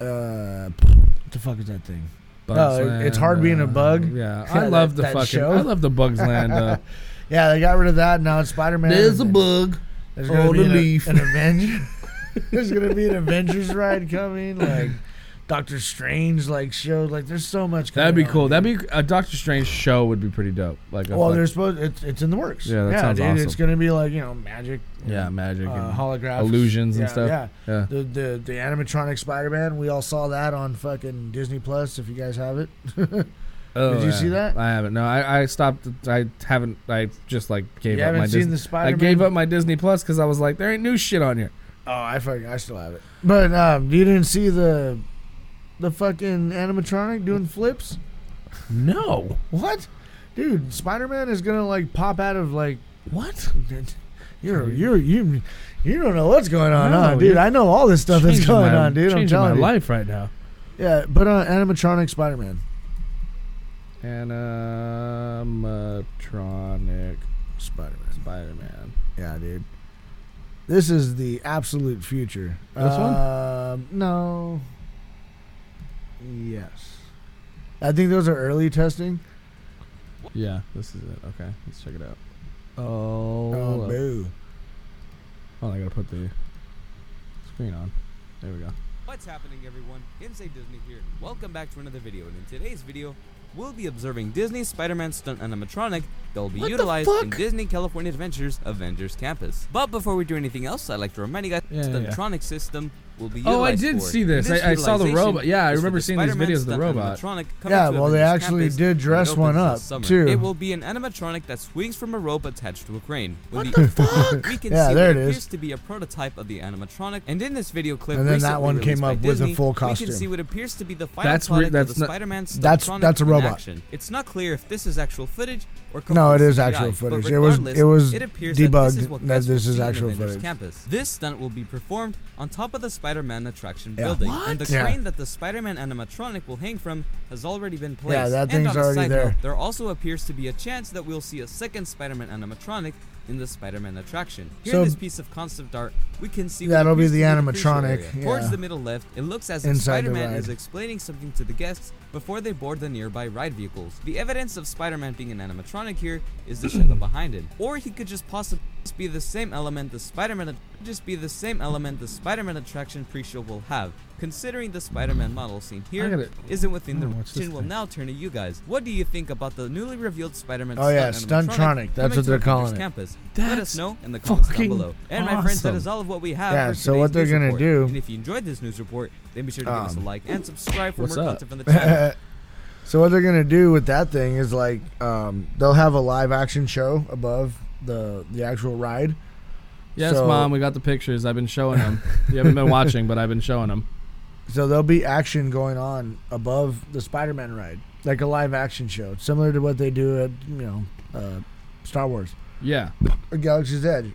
uh, what the fuck is that thing? Bugs No, it- it's Land, hard being a uh, bug. Yeah, Yeah, I that- love the that fucking. show. I love the Bugs Land. Uh, Yeah, they got rid of that. Now it's Spider Man. There's a bug. There's gonna on be the an, leaf. an Avenger. there's gonna be an Avengers ride coming. Like Doctor Strange, like show. Like there's so much. That'd be cool. That'd be a Doctor Strange show would be pretty dope. Like, Well, they're supposed. It's it's in the works. Yeah, that yeah, sounds dude, awesome. It's gonna be like you know magic. yeah, magic Uh, and holographics, illusions and Yeah, stuff. Yeah, Yeah. The the the animatronic Spider Man. We all saw that on fucking Disney Plus. If you guys have it. Oh, Did you yeah. see that? I haven't. No, I, I stopped. I haven't. I just like gave You up my Disney. I gave up my Disney Plus because I was like, there ain't new shit on here. Oh, I fucking I still have it. But um, you didn't see the the fucking animatronic doing flips? No. What? Dude, Spider Man is gonna like pop out of like What? you're you're you you don't know what's going on, No, huh, dude? I know all this stuff that's going my- on, dude. I'm Changing my you. life right now. Yeah, but uh, animatronic Spider Man. Animatronic Spider Man. Spider Man. Yeah, dude. This is the absolute future. This one? Um, No. Yes. I think those are early testing. Yeah, this is it. Okay, let's check it out. Oh, Oh, boo. oh, I gotta put the screen on. There we go. What's happening everyone? Inside Disney here. Welcome back to another video and in today's video we'll be observing Disney's Spider-Man stunt animatronic that will be What utilized in? Disney California Adventures Avengers Campus. But before we do anything else, I'd like to remind you guys Yeah, yeah, yeah. System will be Oh, I did for. see this. And I- I saw the robot. Yeah, I remember seeing these Spider-Man videos of the robot. Yeah, well, they actually did dress one up, too. It will be an animatronic that swings from a rope attached to a crane. When What the fuck? We can Yeah, see there what it is. appears to be a prototype of the animatronic, and in this video clip, And then that one came by up with a Disney, full We costume. can see what appears to be the final That's re- that's of the not- Spider-Man That's- that's a robot. robot. action. It's not clear if this is actual footage or No, it is CGI, actual footage. It was- it was it appears that this debugged is this is actual footage. Campus. This stunt will be performed on top of the Spider-Man attraction Yeah. building, What? and the Yeah. crane that the Spider-Man animatronic will hang from has already been placed. Yeah, that and thing's on a already side there. Note, there also appears to be a chance that we'll see a second Spider-Man animatronic in the Spider-Man attraction. Here So- in this piece of concept art, we can see That'll be the animatronic, area. Towards the middle left, it looks as if Inside Spider-Man is explaining something to the guests before they board the nearby ride vehicles. The evidence of Spider-Man being an animatronic here is the shadow behind it. Or he could just possibly be the same element the Spider-Man just be the same element the Spider-Man attraction pre-show will have. Considering the Spider-Man model seen I here gotta- isn't within the what's this region, will now turn to you guys. What do you think about the newly revealed Spider-Man Oh, yeah, Stuntronic. That's what they're Avengers calling it. Campus? Let us know in the comments down below. And my friends, that is all of what we have Yeah, for so what today's they're news gonna report. do- And if you enjoyed this news report, then be sure to give us a Um, like and subscribe for more up? content from the channel. so what they're gonna do with that thing is like um, they'll have a live action show above the the actual ride. Yes, So- mom, we got the pictures. I've been showing them. you haven't been watching, but I've been showing them. So there'll be action going on above the Spider-Man ride, like a live action show, similar to what they do at you know uh, Star Wars Yeah. or Galaxy's Edge.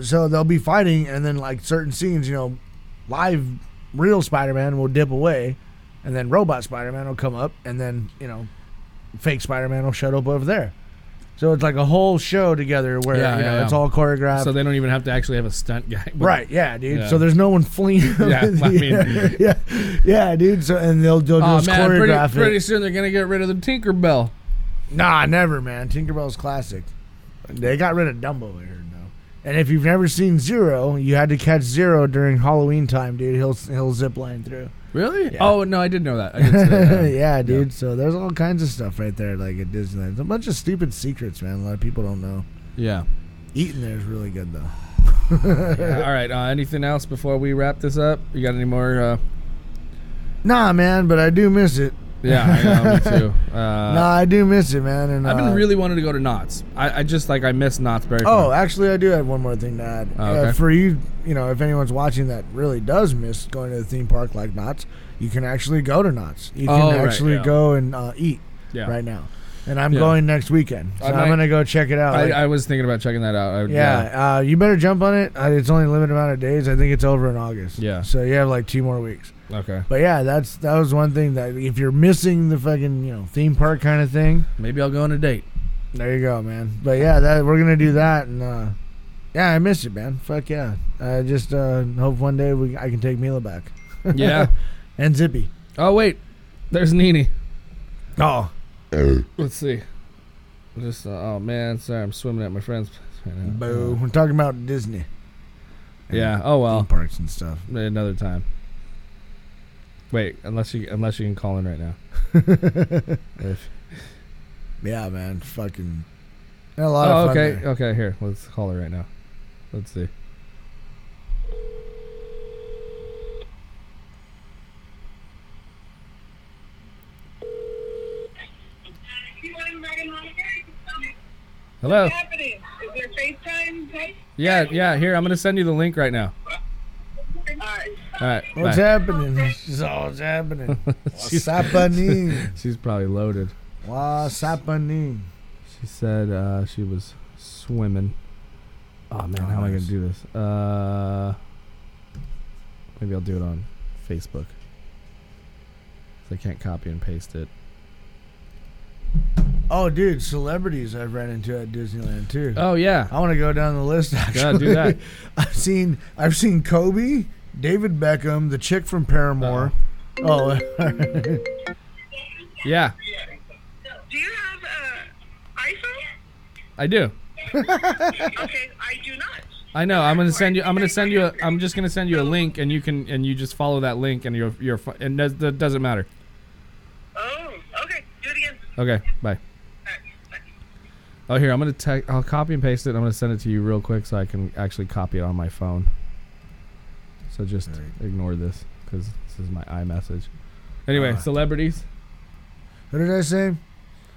So they'll be fighting, and then like certain scenes, you know, live real Spider-Man will dip away, and then robot Spider-Man will come up, and then you know, fake Spider-Man will shut up over there. So it's like a whole show together where Yeah, you know yeah, it's yeah. all choreographed. So they don't even have to actually have a stunt guy. Right, yeah, dude. So there's no one fleeing. Yeah, I mean- yeah, yeah, dude. So and they'll they'll Oh just man, pretty, choreograph pretty it. soon they're gonna get rid of the Tinkerbell. Nah, never, man. Tinkerbell's classic. They got rid of Dumbo, though. And if you've never seen Zero, you had to catch Zero during Halloween time, dude. He'll he'll zip line through. Really? Yeah. Oh no, I didn't know that. I that. yeah, dude. So there's all kinds of stuff right there, like at Disneyland. It's a bunch of stupid secrets, man. A lot of people don't know. Yeah. Eating there is really good though. Yeah, All right. Uh, anything else before we wrap this up? You got any more? Uh, Nah, man, but I do miss it. Yeah, I know, me too. Uh, nah, I do miss it, man. And I've been uh, really wanting to go to Knott's. I, I just like I miss Knott's Berry Oh, Farm. actually, I do have one more thing to add. Oh, Uh, okay. for you, you know, if anyone's watching that really does miss going to the theme park like Knott's, you can actually go to Knott's. You can Oh, right, actually yeah. go and uh, eat Yeah. right now. And I'm Yeah. going next weekend, so I I'm gonna go check it out. I, Like, I was thinking about checking that out. I, yeah, Uh, you better jump on it. Uh, it's only a limited amount of days. I think it's over in August. Yeah. So you have like two more weeks. Okay. But yeah, that's that was one thing that if you're missing the fucking you know theme park kind of thing, Maybe I'll go on a date. there you go, man. But yeah, that we're gonna do that, and uh, yeah, I miss it, man. Fuck yeah. I just uh, hope one day we I can take Mila back. Yeah. and Zippy. Oh wait, there's Nini. Oh, Let's see. Just uh, oh man, sorry, I'm swimming at my friend's place right now. boo. We're talking about Disney. Yeah. Oh well. Theme parks and stuff. Another time. Wait, unless you unless you can call in right now. If- Yeah, man. Fucking. A lot oh, of fun. okay, there. okay. Here, let's call her right now. Let's see. Hello. happening? Is there FaceTime? Yeah, yeah. Here, I'm gonna send you the link right now. Alright. What's bye. happening? She's all what's happening. What's She's- happening? She's probably loaded. What's happening? She said uh, she was swimming. Oh man, how am I gonna do this? Uh, maybe I'll do it on Facebook. I can't copy and paste it. Oh, dude, celebrities I've ran into at Disneyland too. Oh yeah. I want to go down the list. Actually, Yeah, do that. I've seen I've seen Kobe, David Beckham, the chick from Paramore. Oh, Yeah, Do you have uh, iPhone? I do. okay, I do not. I know. I'm gonna send you. I'm gonna send you. A, I'm just gonna send you a link, and you can and you just follow that link, and you're you're and that, that doesn't matter. Oh, okay. Do it again. Okay, bye. Oh, here I'm gonna te- I'll copy and paste it. I'm gonna send it to you real quick so I can actually copy it on my phone. So just ignore this because this is my iMessage. Anyway, Uh. celebrities. what did I say?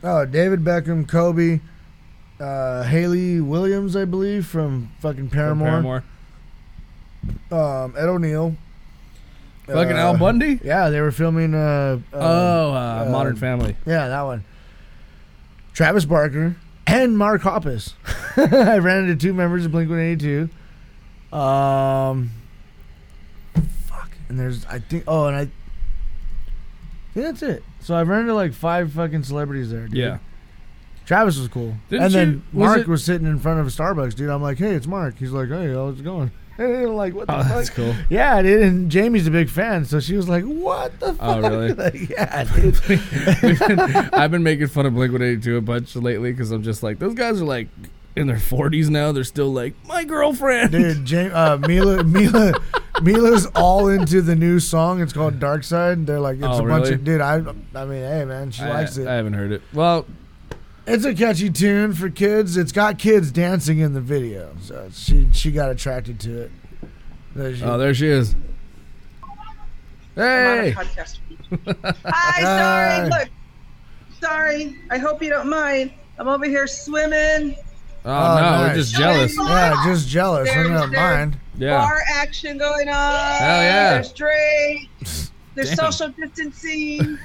Oh, David Beckham, Kobe, uh, Hayley Williams, I believe, from fucking from Paramore. Paramore. Um, Ed O'Neill. Fucking Al Bundy? Yeah, they were filming. Uh, uh, Oh, uh, Modern Family. Yeah, that one. Travis Barker and Mark Hoppus. I ran into two members of Blink One Eighty Two. Um, fuck. And there's, I think, oh, and I, I think that's it. So I ran into like five fucking celebrities there. Dude. Yeah. Travis was cool. Didn't and then you- was Mark it- was sitting in front of a Starbucks, dude. I'm like, hey, it's Mark. He's like, hey, how's it going? Like, what the Oh, fuck? that's cool. Yeah, dude. And Jamie's a big fan, so she was like, what the fuck? Oh, really? Like, yeah, dude. I've been making fun of Blink 182 a bunch lately because I'm just like, those guys are like in their 40s now. They're still like, my girlfriend. Dude, James, uh, Mila, Mila, Mila's all into the new song. It's called Dark Side. They're like, it's Oh, a bunch of dude. I, I mean, hey man, she I, likes it. I haven't heard it. Well, it's a catchy tune for kids. It's got kids dancing in the video, so she she got attracted to it. There she- oh, there she is. Hey. podcast. Hi, Hi. sorry. Look, sorry. I hope you don't mind. I'm over here swimming. Oh, no, oh, nice. we're just jealous. Yeah, just jealous. There's- I'm not there's mind. Yeah. Bar action going on. Hell yeah. There's drinks. There's Damn. social distancing.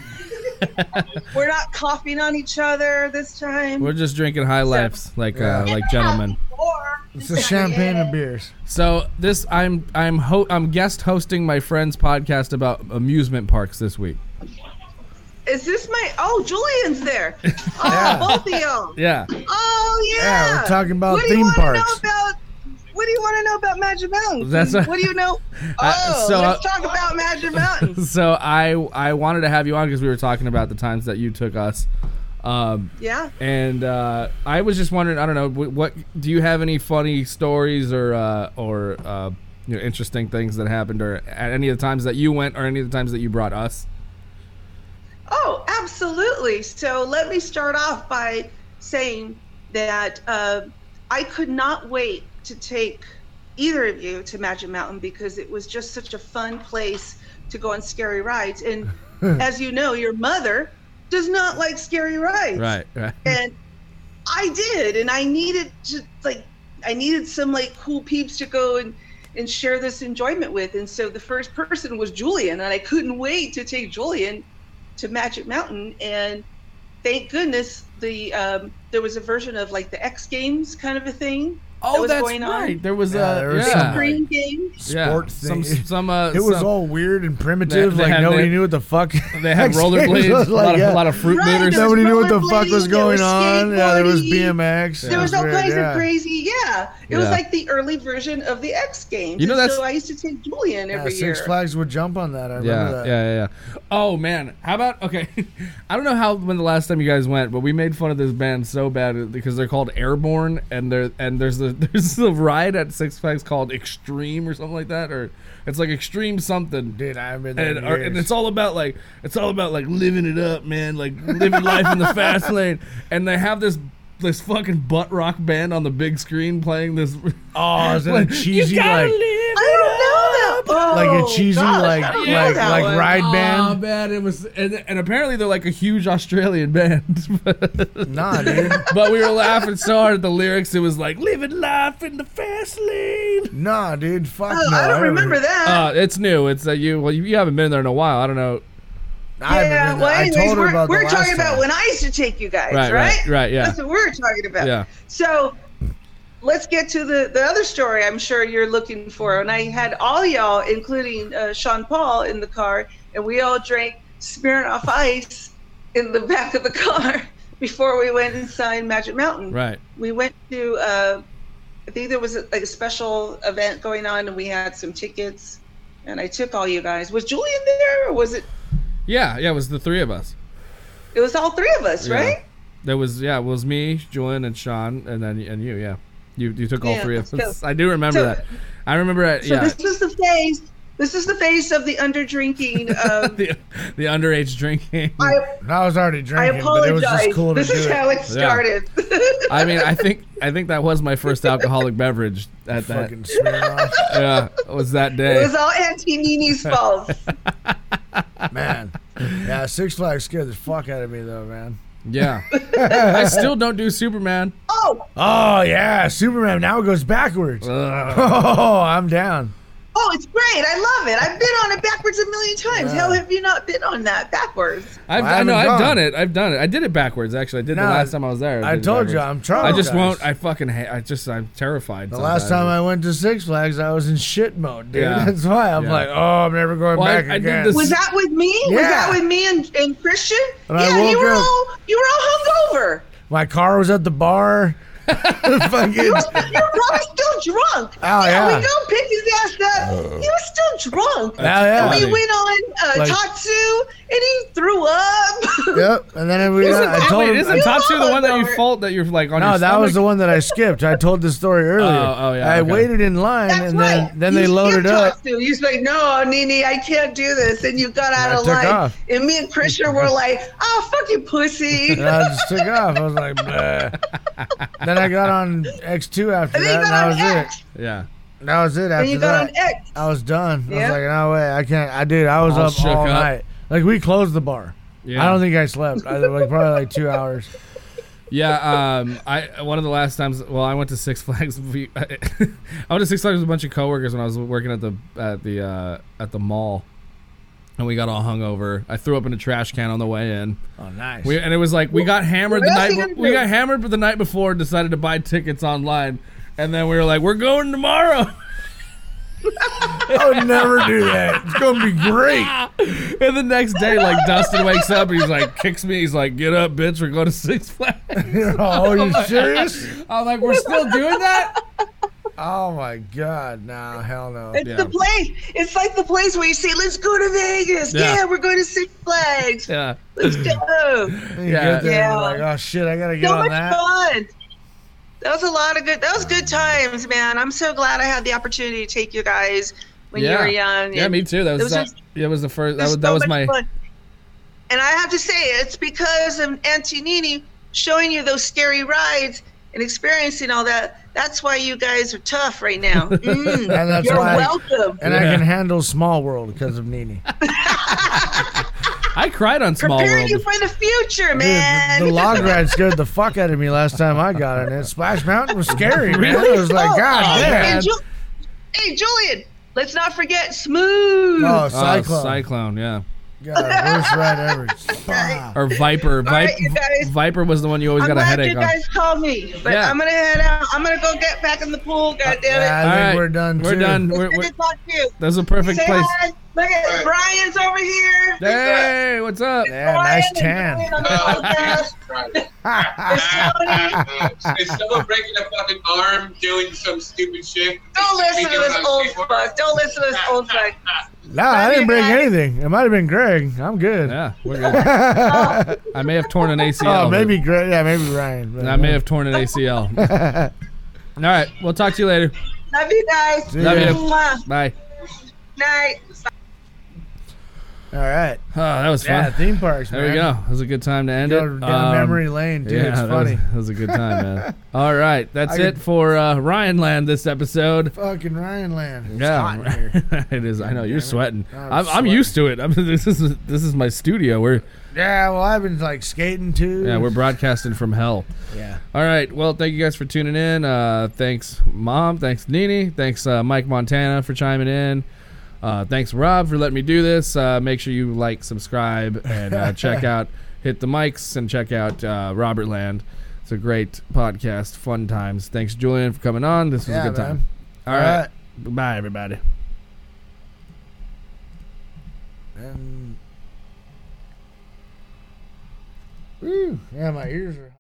We're not coughing on each other this time. We're just drinking high lifes like uh, like gentlemen. It's the champagne and beers. So this I'm I'm ho- I'm guest hosting my friend's podcast about amusement parks this week. Is this my? Oh, Julian's there. Oh, Yeah. both of y'all. Yeah. Oh yeah. Yeah, we're talking about what do you theme wanna parks. What do you want to know about Magic Mountain? That's a- what do you know? Uh, Oh, so, let's uh, talk about Magic Mountain. So I I wanted to have you on because we were talking about the times that you took us. Um, Yeah. And uh, I was just wondering, I don't know, what, what do you have any funny stories or uh, or uh, you know interesting things that happened, or at any of the times that you went, or any of the times that you brought us? Oh, absolutely. So let me start off by saying that uh, I could not wait to take either of you to Magic Mountain because it was just such a fun place to go on scary rides. And as you know, your mother does not like scary rides. Right, right. and I did, and I needed to like I needed some like cool peeps to go and and share this enjoyment with. And so the first person was Julian, and I couldn't wait to take Julian to Magic Mountain. And thank goodness the um, there was a version of like the X Games kind of a thing. That Oh, was that's going right. On. There was Yeah, a there was yeah. some, Screen games. Sport some thing. some some, uh, It was some- all weird and primitive. They- they like had- nobody they- knew what the fuck. They had rollerblades, Games was a lot of- a lot of fruit Right, looters. Nobody knew what the fuck was going was on. Yeah, there was skateboarding. BMX. There was all weird, kinds yeah. of crazy. Yeah, it was like the early version of the X Games. You know, that's- so I used to take Julian Yeah, every Six year. Flags would jump on that. I remember yeah, that. yeah, yeah, yeah. Oh man, how about okay? I don't know how when the last time you guys went, but we made fun of this band so bad because they're called Airbourne, and there and there's a there's a ride at Six Flags called Extreme or something like that, or it's like Extreme something. Dude, I haven't been there And, or- and it's all about like it's all about like living it up, man, like living life in the fast lane. And they have this this fucking butt rock band on the big screen playing this. Oh, is it a cheesy you gotta like live I don't know like Oh, a cheesy gosh, like I like like one. ride Oh band? man, it was, and, and apparently they're like a huge Australian band. Nah, dude. but we were laughing so hard at the lyrics. It was like living life in the fast lane. Nah, dude. Fuck Oh, no. I don't remember that. Uh, it's new. It's that you. Well, you, you haven't been there in a while. I don't know. Yeah, been well, there. I anyways, told her we're, about we're last talking about when I used to take you guys, Right, right? right, right, yeah. That's what we're talking about. Yeah. So let's get to the, the other story I'm sure you're looking for. And I had all y'all, including uh, Sean Paul, in the car, and we all drank Smirnoff Ice in the back of the car before we went inside Magic Mountain. Right. We went to, uh, I think there was a, like a special event going on, and we had some tickets. And I took all you guys. Was Julian there, or was it? Yeah, yeah. It was the three of us. It was all three of us, Yeah. right? There was yeah. It was me, Julian, and Sean, and then and you. Yeah. You you took all Yeah, three of so- us. I do remember so- that. I remember it. So Yeah. this was the phase. This is the phase of the under drinking. Of, the, the underage drinking. I, I was already I drinking, but it was apologize. just cool this do is it. how it Yeah. started. I mean, I think I think that was my first alcoholic beverage at that. Fucking Smirnoff. Yeah, it was that day. it was all Auntie Nini's fault. man. Yeah, Six Flags scared the fuck out of me though, man. Yeah. I still don't do Superman. Oh, Oh yeah, Superman now it goes backwards. Ugh. Oh, I'm down. Oh, it's great. I love it. I've been on it backwards a million times. Yeah. How have you not been on that backwards? I've, I I know haven't I've gone. done it. I've done it. I did it backwards. Actually, I did No, the last time I was there. I did it told you. I'm trying. I just traumatized. won't. I fucking. Ha- I just. I'm terrified. The last time I went to Six Flags, I was in shit mode, dude. Yeah. That's why I'm Yeah. like, oh, I'm never going Well, back I did again. this- Was that with me? Was that with me and, and Christian? And yeah, you were up- all you were all hungover. My car was at the bar. Fucking, You were, you were probably still drunk. Oh, yeah. We go pick his ass up. he was still drunk. Oh, yeah. And we went on uh, Like- Tatsu, and he threw up. yep. And then we, Isn't I that- told Wait, him. isn't Tatsu the one that you fault that you're like on no, your that was the one that I skipped. I told the story earlier. Oh, oh, yeah, I okay. waited in line, That's and right. then then You they loaded skipped up. Tatsu. He's like, no, Nini, I can't do this. And you got out I of took line. off. And me and Christian were like, oh, fuck you, pussy. And I just took off. I was like, Bleh. Then I got on X2 after And that, and that was X. it. Yeah. That was it. After And you got that, on X. I was done. Yeah. I was like, no way, I can't. I did. I was All up all up. night. Like we closed the bar. Yeah. I don't think I slept. I like probably like two hours. Yeah, um, I one of the last times. Well, I went to Six Flags. I went to Six Flags with a bunch of coworkers when I was working at the at the uh, at the mall, and we got all hungover. I threw up in a trash can on the way in. Oh, nice. We, and it was like we got hammered the night. you be- we got hammered the night before. and Decided to buy tickets online, and then we were like, "We're going tomorrow." I would never do that. It's gonna be great. and the next day, like Dustin wakes up, and he's like, kicks me. He's like, "Get up, bitch! We're going to Six Flags." oh, you serious? I'm like, "We're still doing that?" Oh my god, no, hell no. It's Yeah. the place. It's like the place where you say, let's go to Vegas. Yeah. Yeah, we're going to Six Flags. Yeah. Let's go. You Yeah. there Yeah. like, oh shit, I gotta get so on much that. fun. That was a lot of good. That was good times, man. I'm so glad I had the opportunity to take you guys when yeah. you were young. Yeah, me too. That was, was that, just- yeah, it was the first. That was so that was my. fun. And I have to say, it's because of Auntie Nini showing you those scary rides and experiencing all that. That's why you guys are tough right now. Mm, And that's you're why- welcome. And I can handle Small World because of Nini. I cried on Small world. Prepare World. you for the future, Dude, man. the, the log ride scared the fuck out of me last time I got in it. Splash Mountain was scary, man. It was like, Oh, God hey, damn. and Ju- hey, Julian, let's not forget Smooth. Oh, Oh, Cyclone. Cyclone, yeah. God, worst ride ever. Bah. Or Viper. All right, Viper. you guys. Viper was the one you always I'm got a glad headache you on. guys called me, but Yeah. I'm gonna head out. I'm gonna go get back in the pool. Uh, God damn it! Yeah, I All think right, we're done. We're too. done. We're, we're, to talk that's a perfect Say place. hi. Look at Brian's over here. Hey, what's up? Yeah, Brian nice tan. Julian on. Is someone breaking a fucking arm doing some stupid shit? Don't listen to this old skateboard? fuck. Don't listen to this old fuck. No, I didn't break anything. It might have been Greg. I'm good. Yeah, we're good. I may have torn an ACL. oh, maybe Greg. Yeah, maybe Ryan. but I may have torn an ACL. All right, we'll talk to you later. Love you guys. Love you. Bye. Night. All right. Oh, that was fun. Yeah, theme parks, man. There we go. It was a good time to end Go it. down Um, memory lane, dude. yeah, it's that funny. Was, that was a good time, man. All right, that's I it could- for uh, Ryan Land this episode. Fucking Ryan Land. It's hot Yeah, here. it is. I know you're sweating. I'm I'm, I'm sweating. used to it. I'm, this is this is my studio. We're Yeah, well, I've been like skating too. yeah, we're broadcasting from hell. Yeah. All right. Well, thank you guys for tuning in. Uh, thanks, Mom. Thanks, Nini. Thanks, uh, Mike Montana, for chiming in. Uh, thanks, Rob, for letting me do this. Uh, make sure you like, subscribe, and uh, check out Hit the Mics and check out uh, Robert Land. It's a great podcast. Fun times. Thanks, Julian, for coming on. This was Yeah, a good time. All All right. right. Bye, everybody. And. Woo. Yeah, my ears are.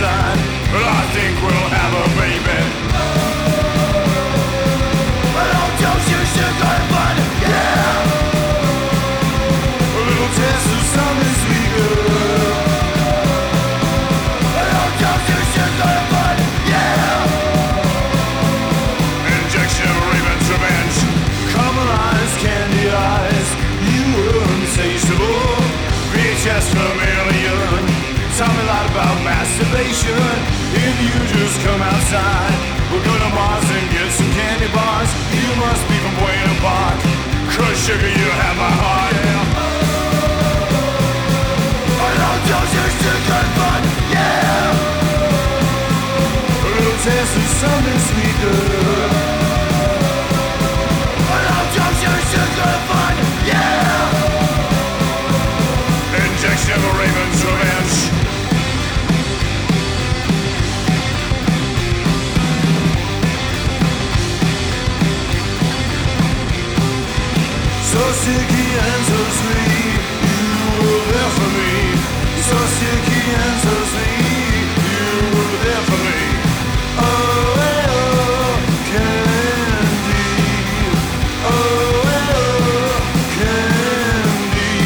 Inside, I think we'll have a baby. isolation if you just come outside. We'll go to Mars and get some candy bars. You must be from Buena Park. Cause sugar, you have my heart. Yeah. A little dose is good fun, yeah. A little taste of something sweeter. So sticky and so sweet, you were there for me. So sticky and so sweet, you were there for me. Oh, oh, candy. Oh, oh, candy.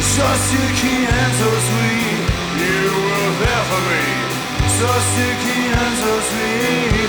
So sticky and so sweet, you were there for me. So sticky and so sweet,